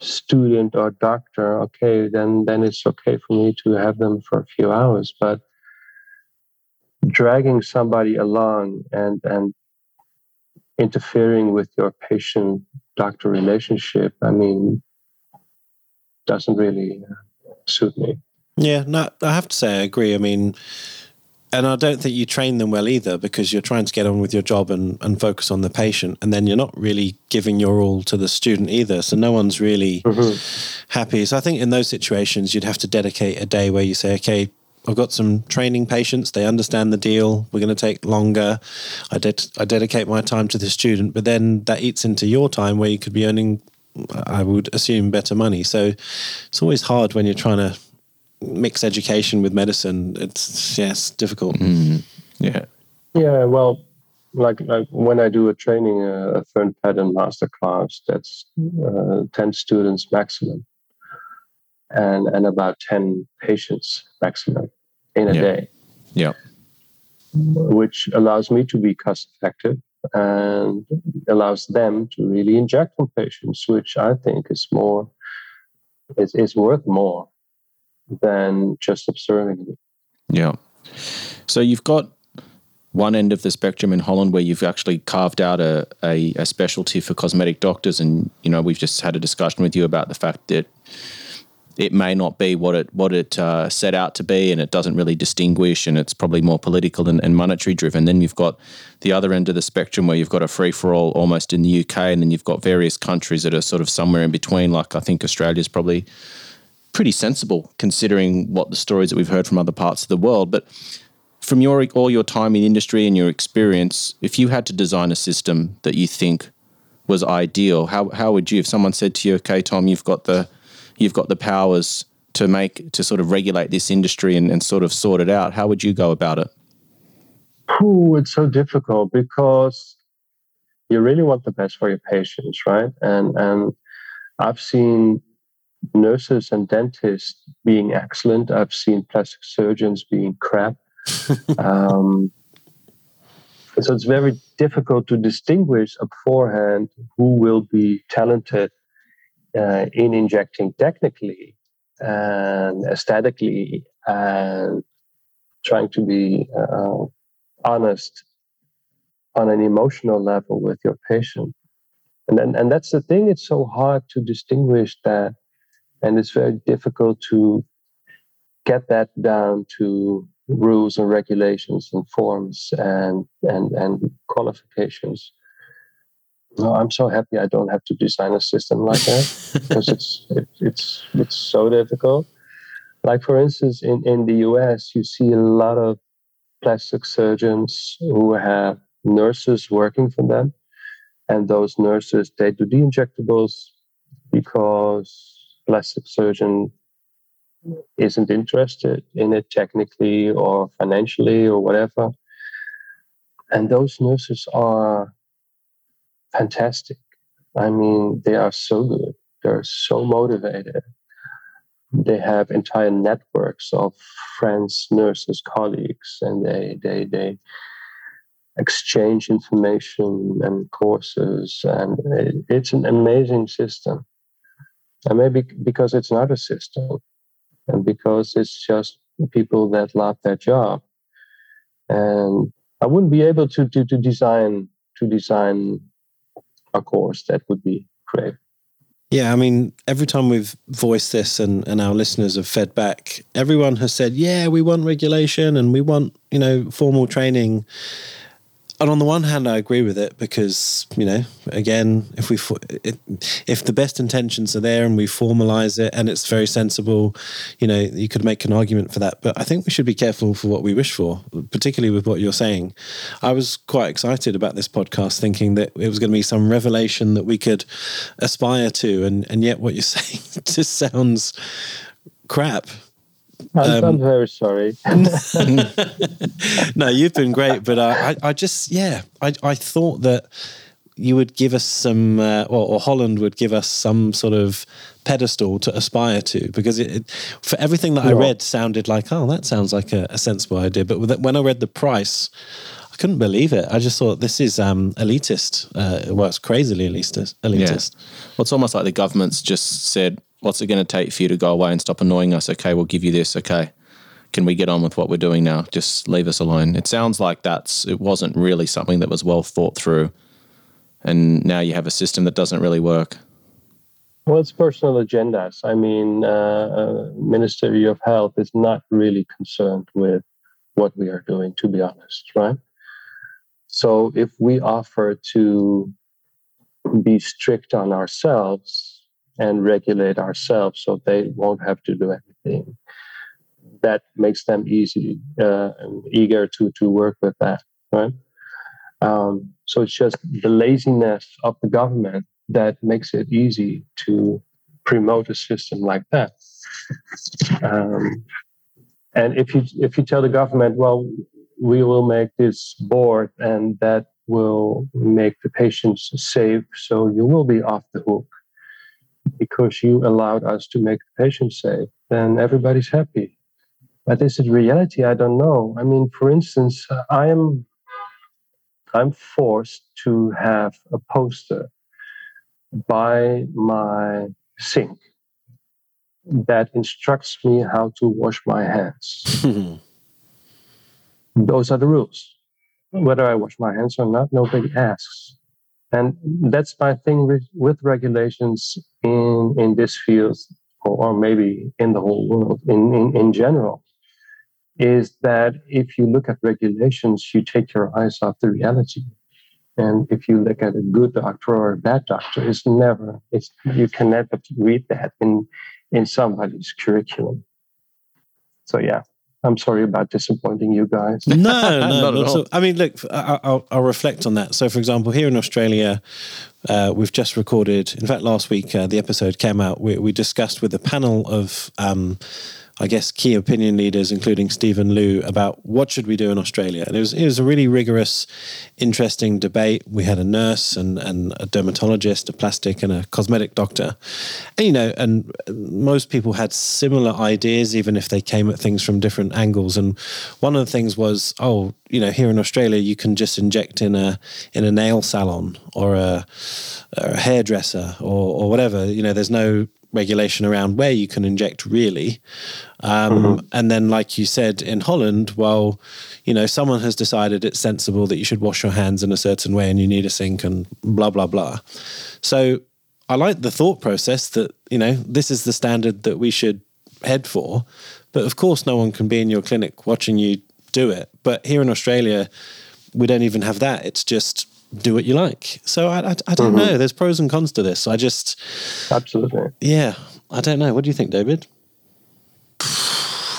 student or doctor, okay, then then it's okay for me to have them for a few hours. But dragging somebody along and and interfering with your patient doctor relationship, I mean, doesn't really uh, suit me. Yeah, no, I have to say I agree. I mean, and I don't think you train them well either because you're trying to get on with your job and, and focus on the patient, and then you're not really giving your all to the student either. So no one's really mm-hmm. happy. So I think in those situations, you'd have to dedicate a day where you say, okay, I've got some training patients. They understand the deal. We're going to take longer. I, ded- I dedicate my time to the student, but then that eats into your time where you could be earning, I would assume, better money. So it's always hard when you're trying to mix education with medicine. It's yes, difficult. Mm, yeah. Yeah, well, like like when I do a training, uh, a third pattern master class, that's uh, ten students maximum, and and about ten patients maximum in a Yeah. day. Yeah. which allows me to be cost effective and allows them to really inject on patients, which I think is more is, is worth more than just observing it. Yeah. So you've got one end of the spectrum in Holland where you've actually carved out a, a, a specialty for cosmetic doctors, and you know we've just had a discussion with you about the fact that it may not be what it what it uh, set out to be, and it doesn't really distinguish, and it's probably more political and, and monetary driven. Then you've got the other end of the spectrum where you've got a free for all almost in the UK, and then you've got various countries that are sort of somewhere in between. Like I think Australia's probably pretty sensible considering what the stories that we've heard from other parts of the world. But from your all your time in industry and your experience, if you had to design a system that you think was ideal, how how would you? If someone said to you, "Okay, Tom, you've got the you've got the powers to make to sort of regulate this industry and, and sort of sort it out," how would you go about it? Ooh, it's so difficult because you really want the best for your patients, right? And and I've seen nurses and dentists being excellent. I've seen plastic surgeons being crap. um, so it's very difficult to distinguish beforehand who will be talented uh, in injecting technically and aesthetically and trying to be uh, honest on an emotional level with your patient. And then, and that's the thing, it's so hard to distinguish that. And it's very difficult to get that down to rules and regulations and forms and and and qualifications. No, I'm so happy I don't have to design a system like that because it's it, it's it's so difficult. Like for instance, in in the U.S., you see a lot of plastic surgeons who have nurses working for them, and those nurses they do the injectables because plastic surgeon isn't interested in it technically or financially or whatever. And those nurses are fantastic. I mean, they are so good. They're so motivated. They have entire networks of friends, nurses, colleagues, and they they they exchange information and courses, and it's an amazing system. And maybe because it's not a system, and because it's just people that love their job. And I wouldn't be able to, to, to design to design a course that would be great. Yeah, I mean, every time we've voiced this and, and our listeners have fed back, everyone has said, yeah, we want regulation and we want, you know, formal training and on the one hand, I agree with it because you know, again, if we if the best intentions are there and we formalize it and it's very sensible, you know, you could make an argument for that. But I think we should be careful for what we wish for, particularly with what you're saying. I was quite excited about this podcast, thinking that it was going to be some revelation that we could aspire to, and and yet what you're saying just sounds crap. I'm, um, I'm very sorry. no, you've been great, but uh, I, I just, yeah, I, I thought that you would give us some, uh, or, or, Holland would give us some sort of pedestal to aspire to, because it, it for everything that yeah. I read sounded like, oh, that sounds like a, a sensible idea. But when I read the price, I couldn't believe it. I just thought this is um, elitist. Uh, well, it's crazily elitist. elitist. Yeah. Well, it's almost like the government's just said, what's it going to take for you to go away and stop annoying us? Okay, we'll give you this. Okay. Can we get on with what we're doing now? Just leave us alone. It sounds like that's it wasn't really something that was well thought through. And now you have a system that doesn't really work. Well, it's personal agendas. I mean, uh, uh, Ministry of Health is not really concerned with what we are doing, to be honest, right? So if we offer to be strict on ourselves, and regulate ourselves so they won't have to do anything. That makes them easy, uh, eager to, to work with that, right? Um, so it's just the laziness of the government that makes it easy to promote a system like that. Um, and if you if you tell the government, well, we will make this board and that will make the patients safe, so you will be off the hook because you allowed us to make the patient safe, then everybody's happy. But is it reality? I don't know. I mean, for instance, I am I'm forced to have a poster by my sink that instructs me how to wash my hands. Those are the rules. Whether I wash my hands or not, nobody asks. And that's my thing with, with regulations in, in this field, or, or maybe in the whole world in, in, in general, is that if you look at regulations, you take your eyes off the reality. And if you look at a good doctor or a bad doctor, it's never, it's, you can never read that in, in somebody's curriculum. So, yeah. I'm sorry about disappointing you guys. No, no, not I mean, look, I'll, I'll, reflect on that. So, for example, here in Australia, uh, we've just recorded. In fact, last week uh, the episode came out. We, we, discussed with a panel of um, I guess, key opinion leaders, including Steven Liew, about what should we do in Australia. And it was it was a really rigorous, interesting debate. We had a nurse and, and a dermatologist, a plastic and a cosmetic doctor. And, you know, and most people had similar ideas, even if they came at things from different angles. And one of the things was, oh, you know, here in Australia, you can just inject in a in a nail salon or a, a hairdresser or, or whatever. You know, there's no regulation around where you can inject really. Um, mm-hmm. And then, like you said, in Holland, well, you know, someone has decided it's sensible that you should wash your hands in a certain way and you need a sink and blah, blah, blah. So I like the thought process that, you know, this is the standard that we should head for. But of course, no one can be in your clinic watching you do it. But here in Australia, we don't even have that. It's just do what you like. So I, I, I don't mm-hmm. know. There's pros and cons to this. I just absolutely. Yeah, I don't know. What do you think, David?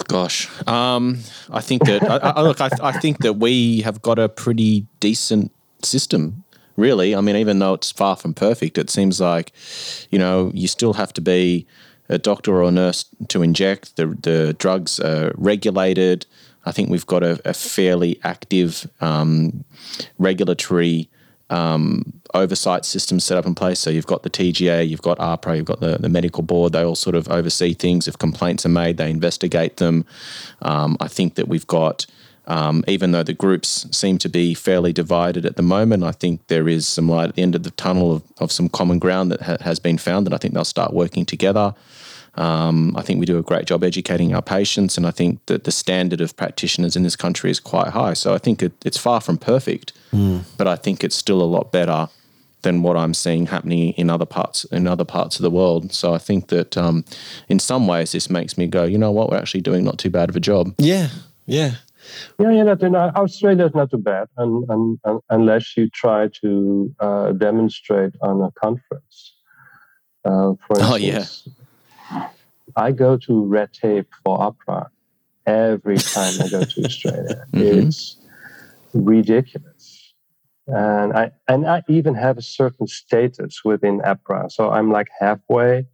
Gosh, um, I think that I, I, look. I, I think that we have got a pretty decent system. Really, I mean, even though it's far from perfect, it seems like, you know, you still have to be a doctor or a nurse to inject. The the drugs are regulated. I think we've got a, a fairly active um, regulatory um, oversight systems set up in place. So you've got the TGA, you've got AHPRA, you've got the, the medical board. They all sort of oversee things. If complaints are made, they investigate them. Um, I think that we've got, um, even though the groups seem to be fairly divided at the moment, I think there is some light at the end of the tunnel of, of some common ground that ha- has been found, and I think they'll start working together. Um, I think we do a great job educating our patients, and I think that the standard of practitioners in this country is quite high. So I think it, it's far from perfect, mm. but I think it's still a lot better than what I'm seeing happening in other parts in other parts of the world. So I think that um, in some ways this makes me go, you know what, we're actually doing not too bad of a job. Yeah, yeah. Yeah, yeah, not, uh, Australia is not too bad, and, and, and, unless you try to uh, demonstrate on a conference. Uh, for instance, oh yeah, I go to red tape for AHPRA every time I go to Australia. mm-hmm. It's ridiculous. And I and I even have a certain status within AHPRA. So I'm like halfway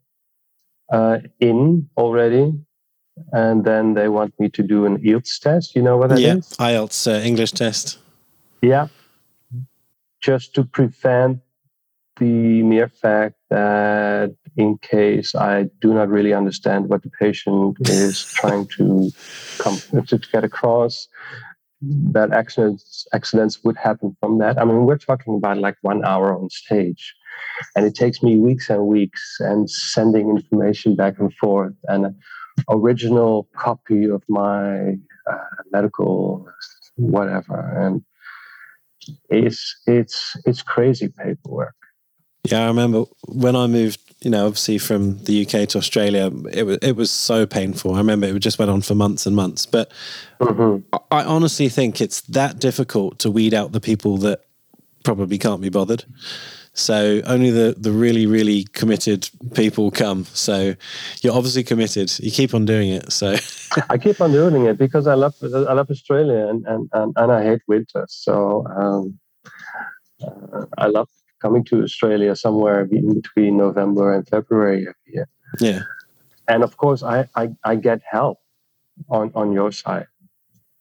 uh, in already. And then they want me to do an IELTS test. You know what that yeah, is? IELTS uh, English test. Yeah. Just to prevent the mere fact that in case I do not really understand what the patient is trying to come to get across, that accidents accidents would happen from that. I mean, we're talking about like one hour on stage, and it takes me weeks and weeks and sending information back and forth and an original copy of my uh, medical whatever and it's it's it's crazy paperwork yeah, I remember when I moved, you know, obviously from the UK to Australia, it was it was so painful. I remember it just went on for months and months. But mm-hmm. I honestly think it's that difficult to weed out the people that probably can't be bothered. So only the the really really committed people come. So you're obviously committed. You keep on doing it. So I keep on doing it because I love I love Australia and and and, and I hate winter. So um, uh, I love coming to Australia somewhere in between November and February every year. Yeah. And of course, I, I, I get help on, on your side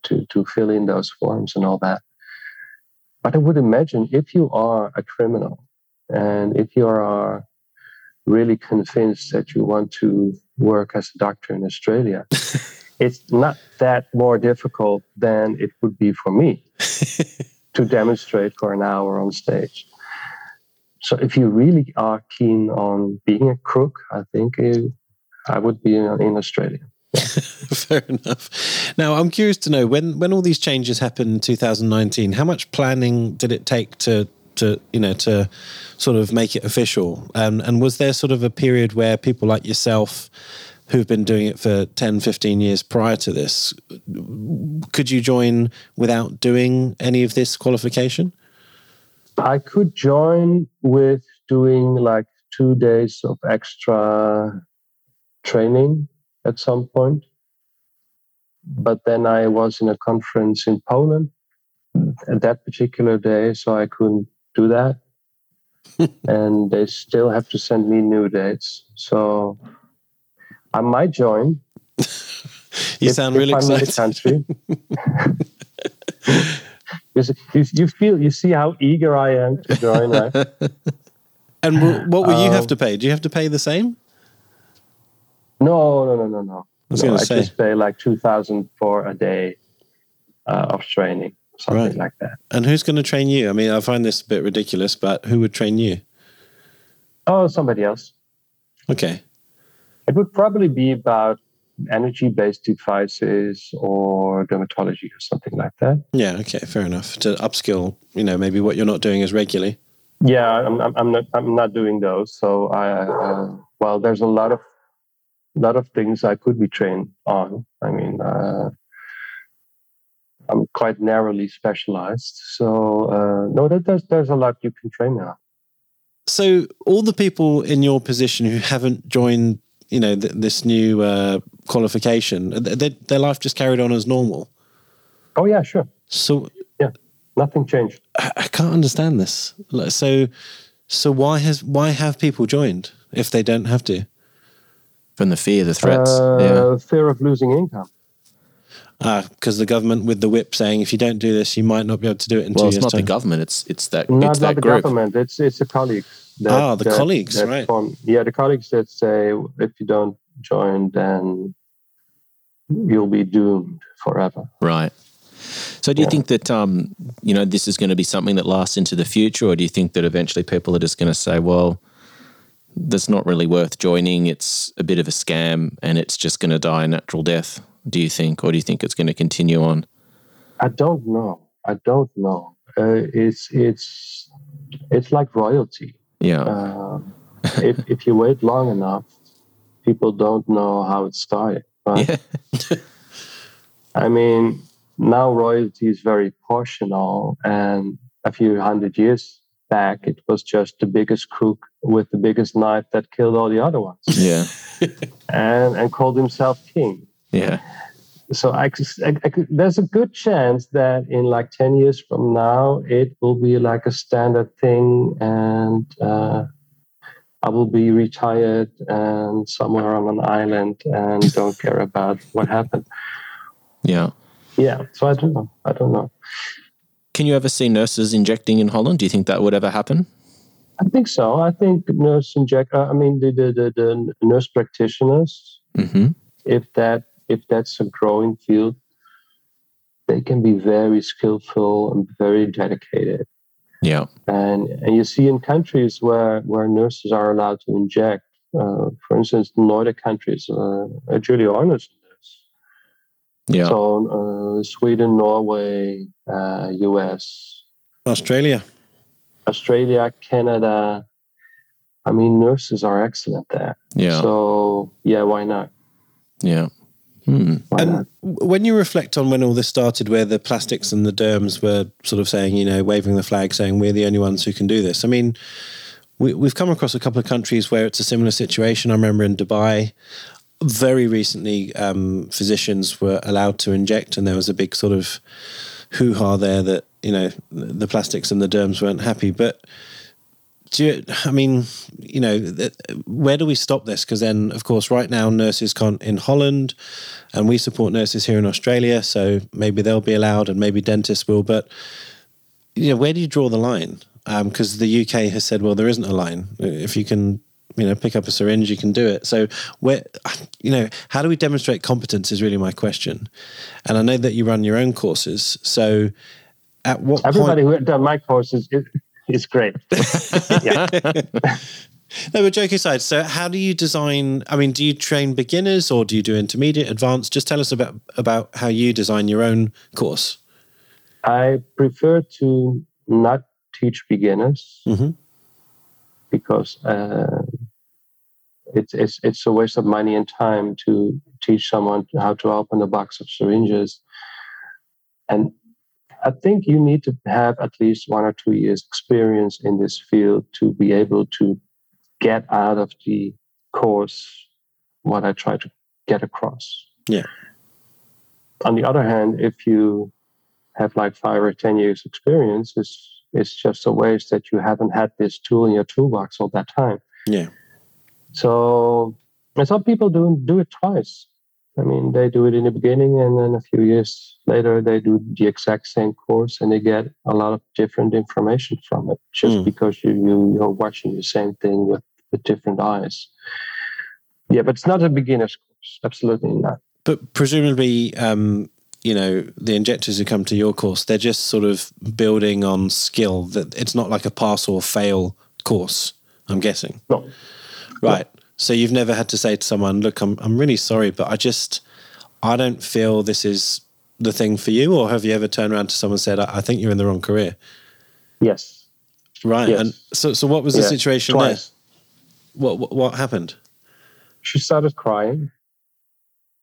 to, to fill in those forms and all that. But I would imagine if you are a criminal and if you are really convinced that you want to work as a doctor in Australia, it's not that more difficult than it would be for me to demonstrate for an hour on stage. So if you really are keen on being a crook, I think you, I would be in, in Australia. Fair enough. Now, I'm curious to know when when all these changes happened in 2019. How much planning did it take to to you know to sort of make it official? Um, and was there sort of a period where people like yourself, who've been doing it for 10, 15 years prior to this, could you join without doing any of this qualification? I could join with doing like two days of extra training at some point. But then I was in a conference in Poland at that particular day, so I couldn't do that. and they still have to send me new dates. So I might join, You if, sound really excited. country, you, you feel you see how eager I am to join. Right? and what will you have um, to pay? Do you have to pay the same? No, no, no, no, no. I was no, going to say. just pay like two thousand for a day uh, of training, something right. like that. And who's going to train you? I mean, I find this a bit ridiculous, but who would train you? Oh, somebody else. Okay. It would probably be about energy based devices or dermatology or something like that. Yeah, okay, fair enough. To upskill, you know, maybe what you're not doing as regularly. Yeah, I'm, I'm not I'm not doing those. So I uh, well, there's a lot of lot of things I could be trained on. I mean, uh, I'm quite narrowly specialized. So uh, no, there's there's a lot you can train on. So all the people in your position who haven't joined, you know, th- this new uh, qualification, th- their life just carried on as normal. Oh yeah, sure. So yeah, nothing changed. I, I can't understand this. So, so why has why have people joined if they don't have to? From the fear, the threats, uh, yeah. fear of losing income. Because uh, the government with the whip saying if you don't do this, you might not be able to do it in well, two years' time. Well, it's not the government; it's it's that not, it's not that the group. government. It's it's the colleagues. That, ah, the that, colleagues, that right? Form, yeah, the colleagues that say if you don't join, then you'll be doomed forever. Right. So, do you yeah. think that um, you know this is going to be something that lasts into the future, or do you think that eventually people are just going to say, "Well, that's not really worth joining. It's a bit of a scam, and it's just going to die a natural death"? Do you think, or do you think it's going to continue on? I don't know. I don't know. Uh, it's it's it's like royalty. Yeah. Uh, if if you wait long enough, people don't know how it started. Right? Yeah. I mean, now royalty is very portional, and a few hundred years back, it was just the biggest crook with the biggest knife that killed all the other ones. Yeah, and and called himself king. Yeah. So I, I, I there's a good chance that in like ten years from now, it will be like a standard thing, and uh, I will be retired and somewhere on an island and don't care about what happened. Yeah. Yeah. So I don't know. I don't know. Can you ever see nurses injecting in Holland? Do you think that would ever happen? I think so. I think nurse inject. I mean, the the, the, the nurse practitioners. Mm-hmm. If that if that's a growing field, they can be very skillful and very dedicated. Yeah. And and you see in countries where where nurses are allowed to inject, uh, for instance, Nordic countries, uh, Julia Arnold's nurse. Yeah. So uh, Sweden, Norway, U.S., uh, Australia, Australia, Canada. I mean, nurses are excellent there. Yeah. So yeah, why not? Yeah. Hmm. And when you reflect on when all this started, where the plastics and the derms were sort of saying, you know, waving the flag, saying we're the only ones who can do this. I mean, we, we've come across a couple of countries where it's a similar situation. I remember in Dubai, very recently, um, physicians were allowed to inject, and there was a big sort of hoo ha there that you know the plastics and the derms weren't happy, but do you, I mean, you know, where do we stop this? Because then, of course, right now nurses can't in Holland, and we support nurses here in Australia, so maybe they'll be allowed, and maybe dentists will. But you know, where do you draw the line? Because um, the UK has said, well, there isn't a line. If you can, you know, pick up a syringe, you can do it. So where, you know, how do we demonstrate competence is really my question. And I know that you run your own courses, so at what everybody point, who done my courses it's great. yeah. No, but joke aside, so how do you design? I mean, do you train beginners or do you do intermediate, advanced? Just tell us about about how you design your own course. I prefer to not teach beginners mm-hmm. because uh, it's it's it's a waste of money and time to teach someone how to open a box of syringes, and I think you need to have at least one or two years experience in this field to be able to get out of the course what I try to get across. Yeah. On the other hand, if you have like five or ten years experience, it's it's just a waste that you haven't had this tool in your toolbox all that time. Yeah. So and some people do do it twice. I mean, they do it in the beginning, and then a few years later, they do the exact same course, and they get a lot of different information from it, just Mm. because you, you you're watching the same thing with, with different eyes. Yeah, but it's not a beginner's course. Absolutely not. But presumably, um, you know, the injectors who come to your course, they're just sort of building on skill. That it's not like a pass or fail course. I'm guessing. No. Right. So you've never had to say to someone, "Look, I'm I'm really sorry, but I just I don't feel this is the thing for you," or have you ever turned around to someone and said, "I, I think you're in the wrong career"? Yes. Right. Yes. And so, so what was the Yeah, situation Twice. there? What, what what happened? she started crying.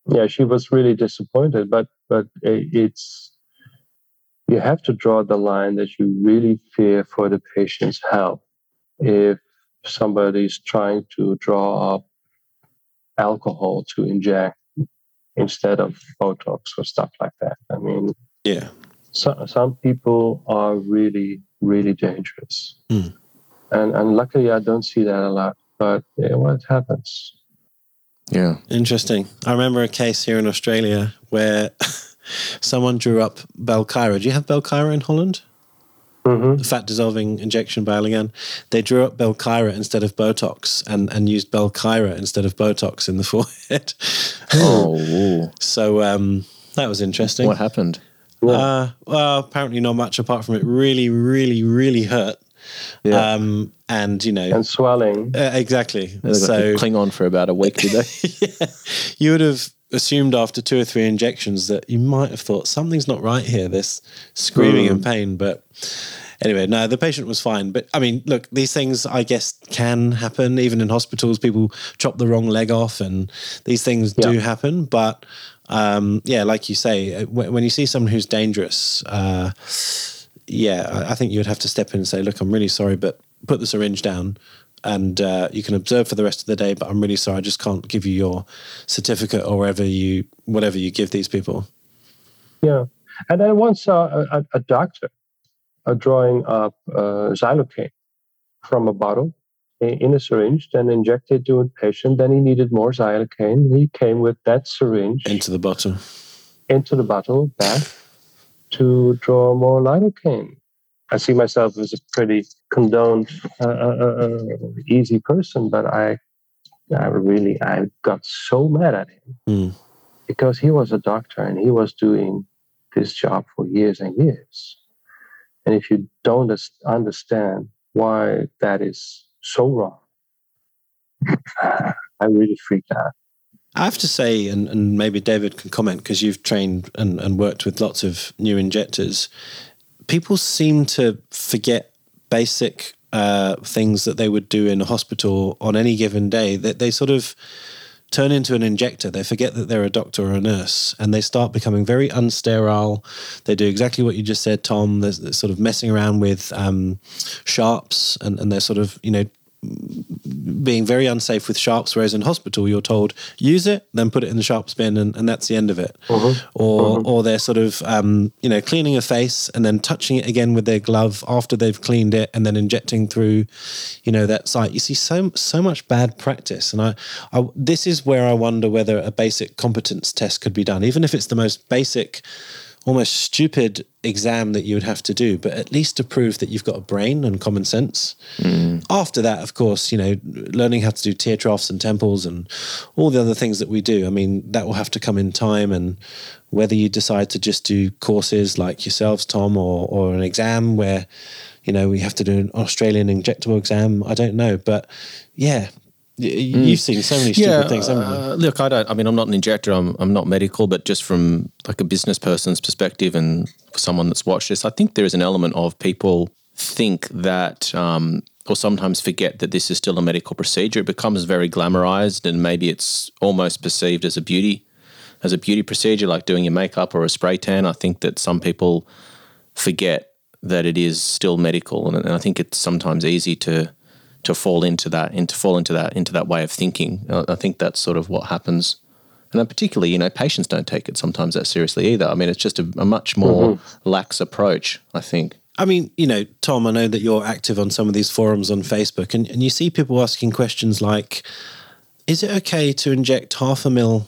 Yeah, she was really disappointed, but but it's you have to draw the line that you really fear for the patient's health. If somebody's trying to draw up alcohol to inject instead of Botox or stuff like that, I mean, Yeah. so, some people are really really dangerous, Mm. and and luckily I don't see that a lot. But yeah, what happens? Yeah. Interesting. I remember a case here in Australia where someone drew up Belkyra. Do you have Belkyra in Holland? Hmm The fat dissolving injection by Allergan. They drew up Belkyra instead of Botox and, and used Belkyra instead of Botox in the forehead. Oh, so um, that was interesting. what happened? Uh, well, apparently not much apart from it really, really, really hurt. Yeah. Um, and, you know, and swelling. uh, exactly. They got So cling on for about a week, did they? yeah, you would have assumed after two or three injections that you might have thought something's not right here. This screaming in pain, but anyway, no, the patient was fine. But I mean, look, these things I guess can happen even in hospitals. People chop the wrong leg off, and these things do happen. But um, yeah, like you say, uh, when, when you see someone who's dangerous. Uh, yeah, I- I think you would have to step in and say, "Look, I'm really sorry, but put the syringe down, and uh, you can observe for the rest of the day. But I'm really sorry, I just can't give you your certificate or whatever you whatever you give these people." Yeah. And I once saw a, a, a doctor uh, drawing up uh, xylocaine from a bottle in a syringe, then injected to a patient. Then he needed more xylocaine. He came with that syringe Into the bottle. into the bottle back to draw more lidocaine. I see myself as a pretty condoned, uh, uh, easy person, but I, I really, I got so mad at him Hmm. because he was a doctor and he was doing this job for years and years. And if you don't understand why that is so wrong, I really freaked out. I have to say, and, and maybe David can comment because you've trained and, and worked with lots of new injectors. People seem to forget basic uh, things that they would do in a hospital on any given day. That they sort of turn into an injector. They forget that they're a doctor or a nurse, and they start becoming very unsterile. They do exactly what you just said, Tom. They're, they're sort of messing around with um, sharps, and, and they're sort of you know being very unsafe with sharps, whereas in hospital you're told use it, then put it in the sharps bin, and, and that's the end of it. Or or they're sort of um, you know cleaning a face and then touching it again with their glove after they've cleaned it, and then injecting through, you know, that site. You see so so much bad practice, and I, I this is where I wonder whether a basic competence test could be done, even if it's the most basic almost stupid exam that you would have to do, but at least to prove that you've got a brain and common sense. Hmm. After that, of course, you know, learning how to do tear troughs and temples and all the other things that we do. I mean, that will have to come in time. And whether you decide to just do courses like yourselves, Tom, or, or an exam where, you know, we have to do an Australian injectable exam, I don't know. But yeah, you've seen so many stupid things, haven't you? uh, look, I don't. I mean, I'm not an injector. I'm I'm not medical, but just from like a business person's perspective and for someone that's watched this, I think there is an element of people think that. Um, or sometimes forget that this is still a medical procedure. It becomes very glamorized, and maybe it's almost perceived as a beauty, as a beauty procedure, like doing your makeup or a spray tan. I think that some people forget that it is still medical, and, and I think it's sometimes easy to to fall into that, into fall into that, into that way of thinking. I I think that's sort of what happens, and then particularly, you know, patients don't take it sometimes that seriously either. I mean, it's just a, a much more mm-hmm. lax approach. I think. I mean, you know, Tom, I know that you're active on some of these forums on Facebook, and, and you see people asking questions like, is it okay to inject half a mil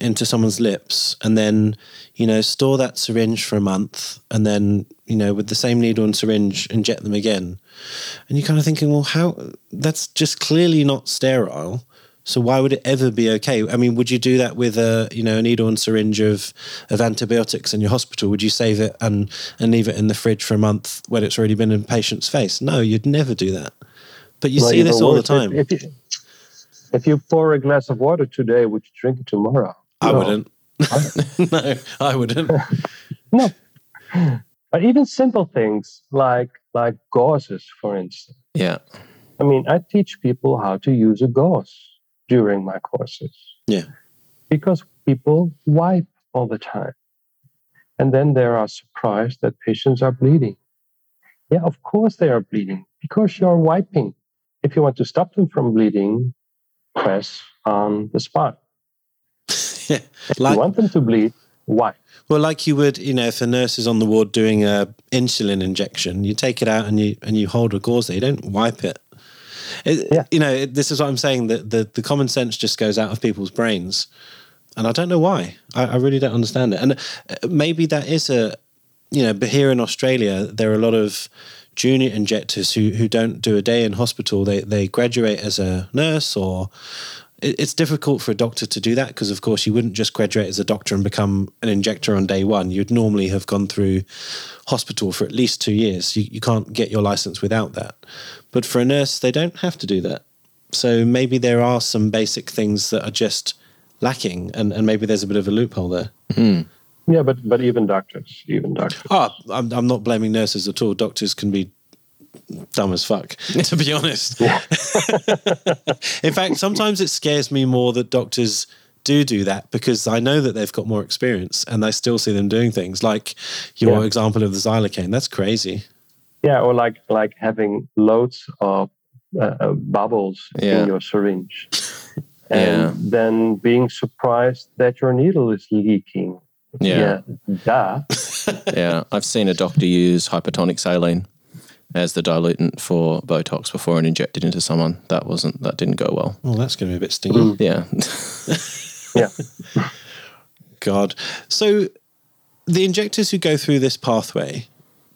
into someone's lips and then, you know, store that syringe for a month and then, you know, with the same needle and syringe, inject them again. And you're kind of thinking, well, how that's just clearly not sterile. So why would it ever be okay? I mean, would you do that with a you know a needle and syringe of of antibiotics in your hospital? Would you save it and and leave it in the fridge for a month when it's already been in a patient's face? No, you'd never do that. But you Well, see this all the time. If, if you, if you pour a glass of water today, would you drink it tomorrow? I No. wouldn't. no, I wouldn't. No. But even simple things like like gauzes, for instance. Yeah. I mean, I teach people how to use a gauze during my courses. Yeah. Because people wipe all the time. And then they are surprised that patients are bleeding. Yeah, of course they are bleeding because you're wiping. If you want to stop them from bleeding, press on the spot. Yeah. Like you want them to bleed, Why? well, like you would, you know, if a nurse is on the ward doing a insulin injection, you take it out and you and you hold a gauze there. You don't wipe it. It- Yeah. You know, it, this is what I'm saying. That the, the common sense just goes out of people's brains, and I don't know why. I, I really don't understand it. And uh, maybe that is a, you know, but here in Australia, there are a lot of junior injectors who who don't do a day in hospital. They they graduate as a nurse or. It- It's difficult for a doctor to do that because, of course, you wouldn't just graduate as a doctor and become an injector on day one. You'd normally have gone through hospital for at least two years. You, you can't get your license without that. But for a nurse, they don't have to do that. So maybe there are some basic things that are just lacking, and, and maybe there's a bit of a loophole there. Hmm. Yeah, but but even doctors, even doctors. Oh, I'm, I'm not blaming nurses at all. Doctors can be dumb as fuck, to be honest. In fact, sometimes it scares me more that doctors do do that because I know that they've got more experience and I still see them doing things like your Yeah. example of the xylocaine. That's crazy. Yeah, or like like having loads of uh, uh, bubbles Yeah. in your syringe, and Yeah. then being surprised that your needle is leaking. Yeah. duh. Yeah. I've seen a doctor use hypertonic saline as the dilutant for Botox before and inject it into someone. That wasn't that didn't go well. Oh, that's going to be a bit stingy. Mm. Yeah. Yeah, God. So the injectors who go through this pathway,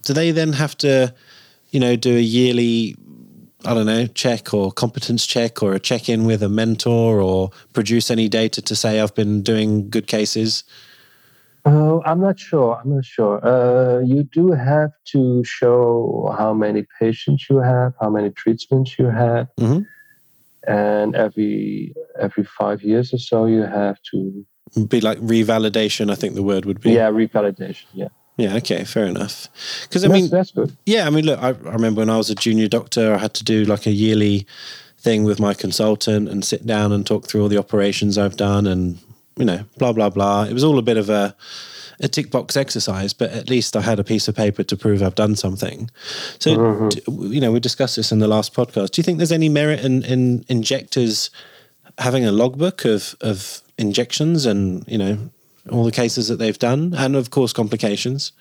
do they then have to, you know, do a yearly, I don't know, check or competence check or a check in with a mentor or produce any data to say I've been doing good cases? Oh, I'm not sure. I'm not sure. Uh, you do have to show how many patients you have, how many treatments you had, Mhm. and every every five years or so, you have to Be like revalidation, I think the word would be. yeah revalidation. Yeah, Yeah, okay, fair enough. Because I that's, mean, that's good. Yeah, I mean, look, I, I remember when I was a junior doctor, I had to do like a yearly thing with my consultant and sit down and talk through all the operations I've done and, you know, blah, blah, blah. It was all a bit of a, a tick box exercise, but at least I had a piece of paper to prove I've done something. So, d- you know, we discussed this in the last podcast. Do you think there's any merit in, in injectors having a logbook of, of injections and, you know, all the cases that they've done and, of course, complications?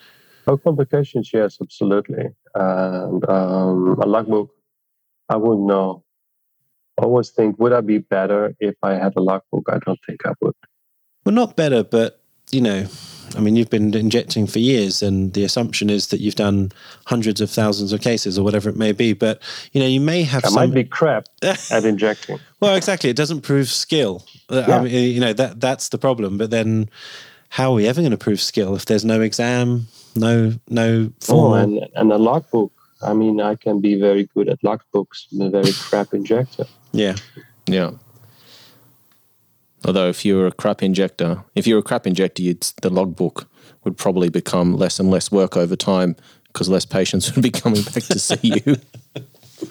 Oh, complications, yes, absolutely. And um, a logbook, I wouldn't know. I always think, would I be better if I had a logbook? I don't think I would. Well, not better, but you know, I mean, you've been injecting for years, and the assumption is that you've done hundreds of thousands of cases or whatever it may be. But you know, you may have I some. might be crap at injecting. well, exactly. It doesn't prove skill. Uh, I mean, you know that that's the problem. But then, how are we ever going to prove skill if there's no exam, no no Oh, and, and a logbook. I mean, I can be very good at logbooks. I'm a very crap injector. yeah, Yeah. Although if you're a crap injector, if you're a crap injector, you'd, the logbook would probably become less and less work over time because less patients would be coming back to see you.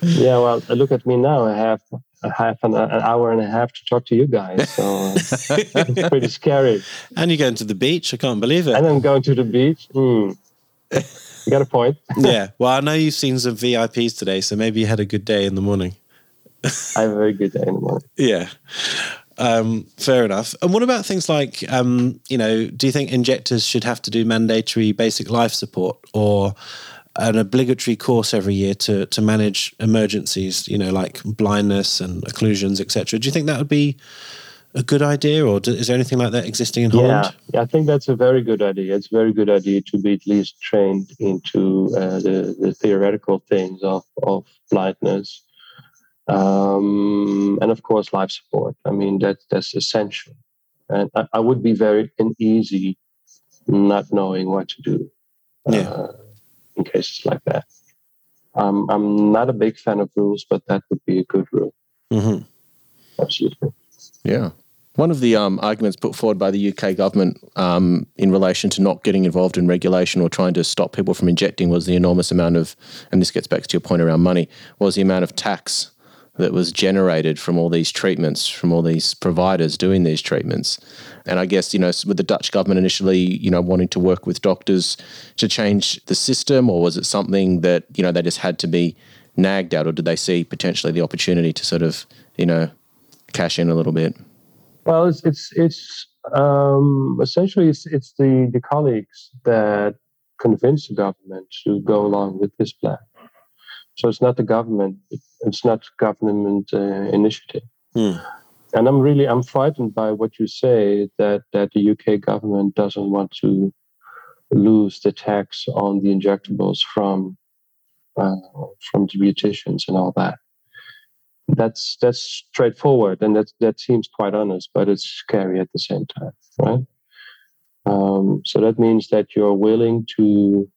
Yeah, well, look at me now. I have a half an, an hour and a half to talk to you guys. So uh, it's pretty scary. and you're going to the beach. I can't believe it. And I'm going to the beach. Hmm. You got a point. yeah. Well, I know you've seen some VIPs today, so maybe you had a good day in the morning. I have a very good day in the morning. Yeah. Um, fair enough. And what about things like, um, you know, do you think injectors should have to do mandatory basic life support or an obligatory course every year to to manage emergencies? You know, like blindness and occlusions, etc. Do you think that would be a good idea, or do, is there anything like that existing in Holland? Yeah, I think that's a very good idea. It's a very good idea to be at least trained into uh, the, the theoretical things of, of blindness. Um, and of course, life support. I mean, that, that's essential. And I, I would be very uneasy not knowing what to do yeah. uh, in cases like that. Um, I'm not a big fan of rules, but that would be a good rule. Mm-hmm. Absolutely. Yeah. One of the um, arguments put forward by the UK government um, in relation to not getting involved in regulation or trying to stop people from injecting was the enormous amount of, and this gets back to your point around money, was the amount of tax that was generated from all these treatments, from all these providers doing these treatments. And I guess, you know, with the Dutch government initially, you know, wanting to work with doctors to change the system, or was it something that, you know, they just had to be nagged at, or did they see potentially the opportunity to sort of, you know, cash in a little bit? Well, it's it's it's um, essentially it's it's the the colleagues that convince the government to go along with this plan. So it's not the government; it's not government uh, initiative. Hmm. And I'm really I'm frightened by what you say that that the UK government doesn't want to lose the tax on the injectables from uh, from the beauticians and all that. That's that's straightforward and that that seems quite honest, but it's scary at the same time, right? Um, so that means that you're willing to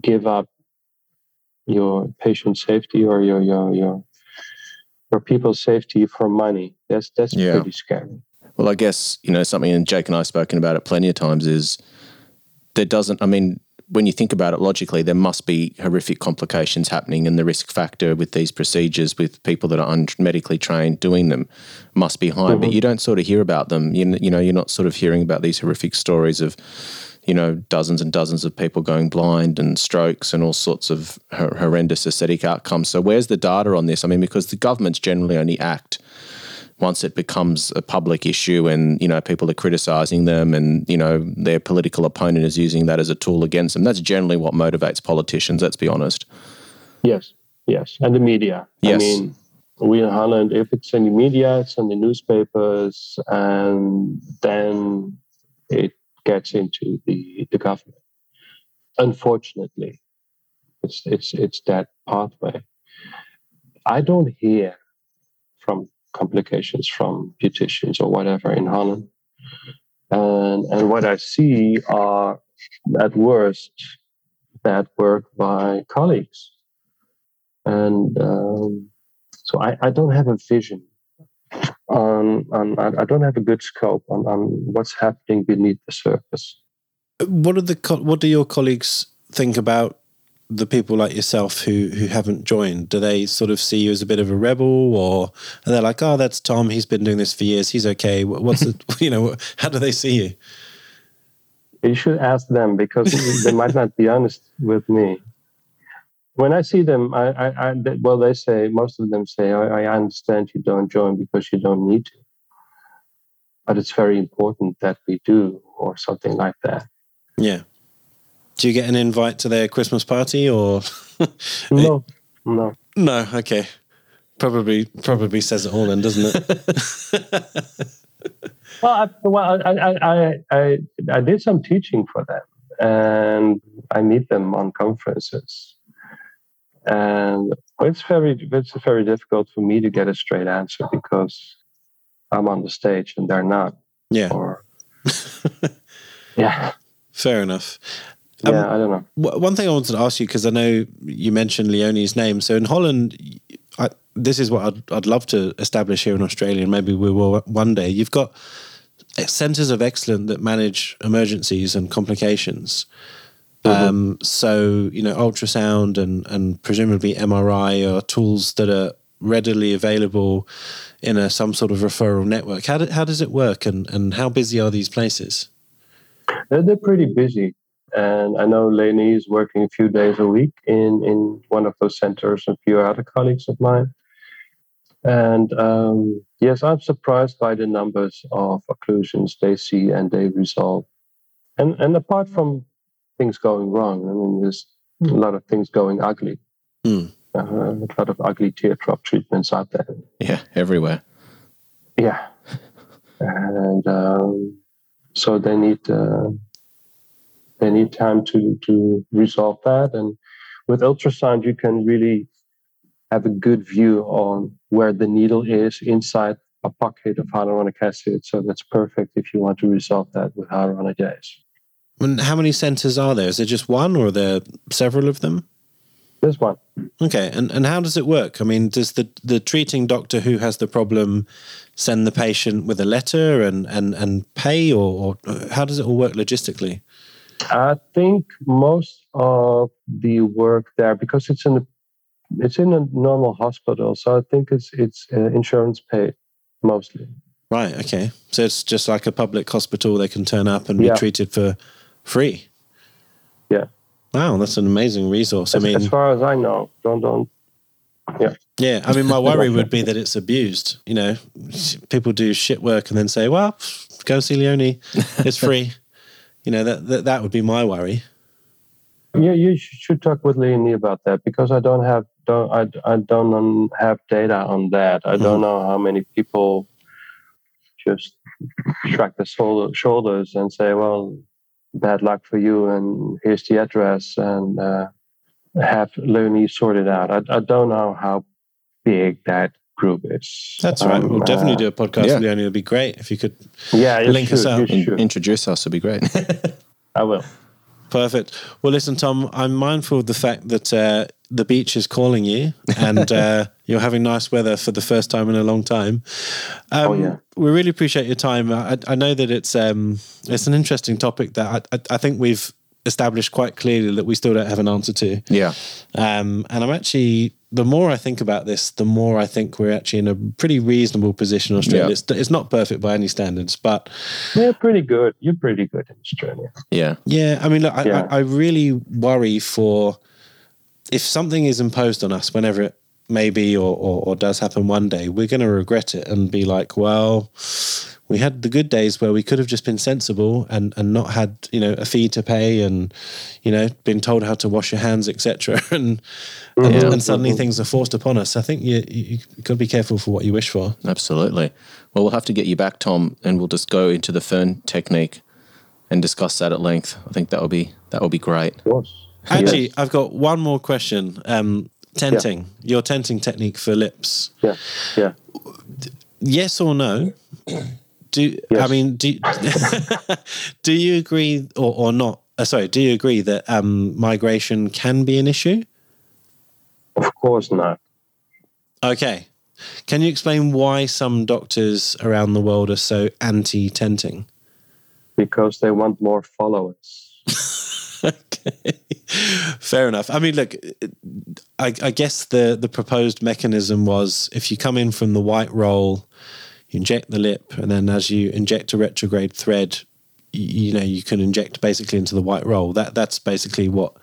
give up your patient safety or your your your your people's safety for money. That's that's Yeah. pretty scary. Well, I guess, you know, something, and Jake and I have spoken about it plenty of times, is there doesn't, I mean, when you think about it logically, there must be horrific complications happening, and the risk factor with these procedures with people that are unmedically trained doing them must be high. But Mhm. you don't sort of hear about them. You, you know, you're not sort of hearing about these horrific stories of, you know, dozens and dozens of people going blind and strokes and all sorts of hor- horrendous aesthetic outcomes. So, where's the data on this? I mean, because the governments generally only act once it becomes a public issue and you know people are criticizing them and you know their political opponent is using that as a tool against them that's generally what motivates politicians let's be honest Yes, yes, and the media. I Yes. mean, we in Holland, if it's in the media, it's in the newspapers, and then it gets into the the government. Unfortunately, it's it's it's that pathway. I don't hear from complications from beauticians or whatever in Holland, and and what I see are at worst bad work by colleagues and um, so I, I don't have a vision on, on I I don't have a good scope on, on what's happening beneath the surface. What are the what do your colleagues think about the people like yourself who who haven't joined? Do they sort of see you as a bit of a rebel, or are they like, oh, that's Tom. He's been doing this for years. He's okay. What's the you know? How do they see you? You should ask them because they might not be honest with me. When I see them, I, I, I well, they say most of them say, I, I understand you don't join because you don't need to, but it's very important that we do, or something like that. Yeah. Do you get an invite to their Christmas party or No, no. no? Okay. Probably probably says it all then, doesn't it? Well, I, well, I, I, I, I, I did some teaching for them, and I meet them on conferences, and it's very, it's very difficult for me to get a straight answer because I'm on the stage and they're not. yeah. Or, yeah, Fair enough. Um, yeah, I don't know. One thing I wanted to ask you because I know you mentioned Leonie's name. So in Holland, I, this is what I'd, I'd love to establish here in Australia, and maybe we will one day. You've got centres of excellence that manage emergencies and complications. Um, so you know, ultrasound and and presumably MRI are tools that are readily available in a some sort of referral network. How do, how does it work, and and how busy are these places? They're, they're pretty busy. And I know Leonie is working a few days a week in, in one of those centers, and a few other colleagues of mine. And um, yes, I'm surprised by the numbers of occlusions they see and they resolve. And, and apart from things going wrong, I mean, there's a lot of things going ugly. Hmm. Uh, a lot of ugly teardrop treatments out there. yeah everywhere Yeah. and um, so they need uh, they need time to to resolve that. And with ultrasound, you can really have a good view on where the needle is inside a pocket of hyaluronic acid. So that's perfect if you want to resolve that with hyaluronidase. And how many centers are there? Is there just one, or are there several of them? There's one. Okay, and and how does it work? I mean, does the the treating doctor who has the problem send the patient with a letter and and and pay, or, or how does it all work logistically? I think most of the work there, because it's in a it's in a normal hospital, so I think it's it's uh, insurance paid mostly. Right. Okay. So it's just like a public hospital. They can turn up and be treated for free. Yeah. Wow, that's an amazing resource. As, I mean, as far as I know, don't don't. yeah. Yeah, I mean, my worry would be that it's abused. You know, people do shit work and then say, "Well, go see Leonie. It's free." you know, that, that that would be my worry. Yeah, you should talk with Leonie about that because I don't have don't I, I don't have data on that. I don't mm-hmm. know how many people just shrug their shoulders and say, "Well, bad luck for you," and here's the address, and uh, have Leonie sorted out. I, I don't know how big that group is. That's right. We'll Um, definitely uh, do a podcast yeah. with Leonie. It'd be great if you could. Yeah, you link should, us out. You In- introduce us It'd be great. I will. Perfect. Well, listen, Tom, I'm mindful of the fact that uh, the beach is calling you and uh, you're having nice weather for the first time in a long time. Um, Oh, yeah. We really appreciate your time. I, I know that it's um, it's an interesting topic that I, I, I think we've established quite clearly that we still don't have an answer to. yeah. Um, and I'm actually, the more I think about this, the more I think we're actually in a pretty reasonable position in Australia. Yeah. It's, it's not perfect by any standards, but You're pretty good. You're pretty good in Australia. Yeah. Yeah, I mean, look, I, Yeah. I, I really worry for if something is imposed on us, whenever it may be or, or, or does happen one day, we're going to regret it and be like, well, we had the good days where we could have just been sensible and, and not had you know a fee to pay and you know been told how to wash your hands etc mm-hmm. and and, Yeah. and suddenly things are forced upon us. I think you you, you got to be careful for what you wish for. Absolutely. Well, we'll have to get you back, Tom, and we'll just go into the fern technique and discuss that at length. I think that will be that will be great. Of course. Actually, Yes. I've got one more question. Um, tenting, your tenting technique for lips. Yeah. Yeah. Yes or no? Do I mean do do you agree or, or not? Uh, sorry, do you agree that um, migration can be an issue? Of course not. Okay, can you explain why some doctors around the world are so anti-tenting? Because they want more followers. okay, fair enough. I mean, look, I, I guess the the proposed mechanism was if you come in from the white roll, you inject the lip, and then as you inject a retrograde thread, you, you know you can inject basically into the white roll. That that's basically what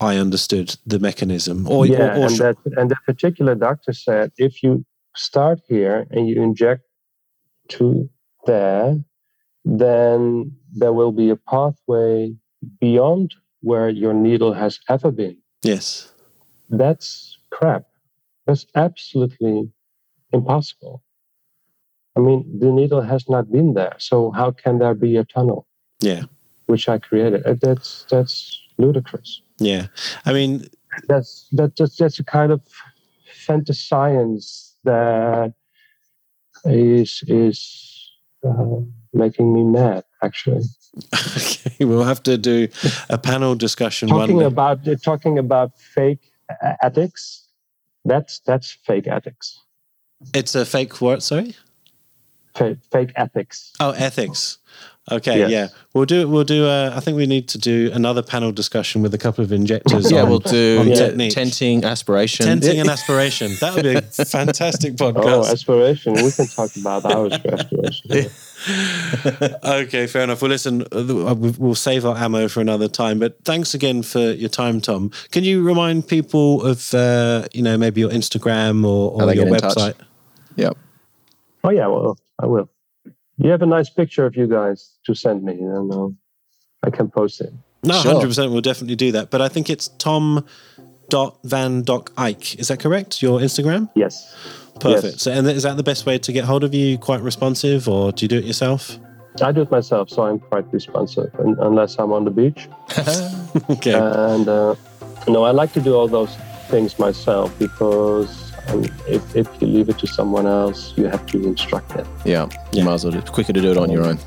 I understood the mechanism. Or, yeah, or, or and that and that particular doctor said if you start here and you inject to there, then there will be a pathway beyond where your needle has ever been. yes, That's crap. That's absolutely impossible. I mean, the needle has not been there, so how can there be a tunnel yeah, which I created? Uh, That's that's ludicrous. yeah. I mean, that's that, that's that's a kind of fantascience that is is uh, making me mad actually okay, we'll have to do a panel discussion talking one day. about talking about fake uh, ethics that's that's fake ethics It's a fake what? Sorry. fake, fake ethics Oh, ethics. Okay, Yes. yeah, we'll do. We'll do. Uh, I think we need to do another panel discussion with a couple of injectors. Yeah, on, we'll do on yeah, tenting, aspiration. tenting and aspiration. That would be a fantastic podcast. oh aspiration we can talk about our aspiration okay, fair enough. Well, listen, uh, we'll save our ammo for another time. But thanks again for your time, Tom. Can you remind people of, uh, you know, maybe your Instagram or, or your get in touch. website? Yep. oh yeah well i will you have a nice picture of you guys to send me and uh, i can post it No, Sure. hundred percent. We'll definitely do that. But I think it's Tom. Dot Van Dock Eijk. Is that correct? Your Instagram? yes Perfect. Yes. So, and is that the best way to get hold of you? Quite responsive, or do you do it yourself? I do it myself, so I'm quite responsive, and, unless I'm on the beach. okay. And uh, no, I like to do all those things myself because um, if, if you leave it to someone else, you have to instruct them. Yeah, you Yeah. might as well. It's quicker to do it on your own.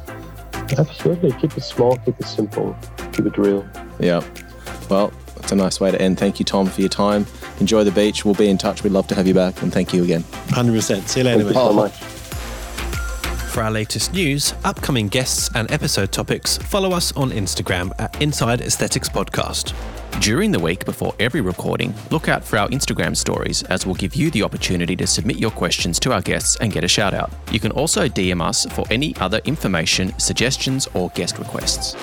Absolutely. Keep it small, keep it simple, keep it real. Yeah. Well, that's a nice way to end. Thank you, Tom, for your time. Enjoy the beach. We'll be in touch. We'd love to have you back. And thank you again. 100%. See you later, Thank you so much. For our latest news, upcoming guests, and episode topics, follow us on Instagram at Inside Aesthetics Podcast. During the week before every recording, look out for our Instagram stories as we'll give you the opportunity to submit your questions to our guests and get a shout out. You can also DM us for any other information, suggestions, or guest requests.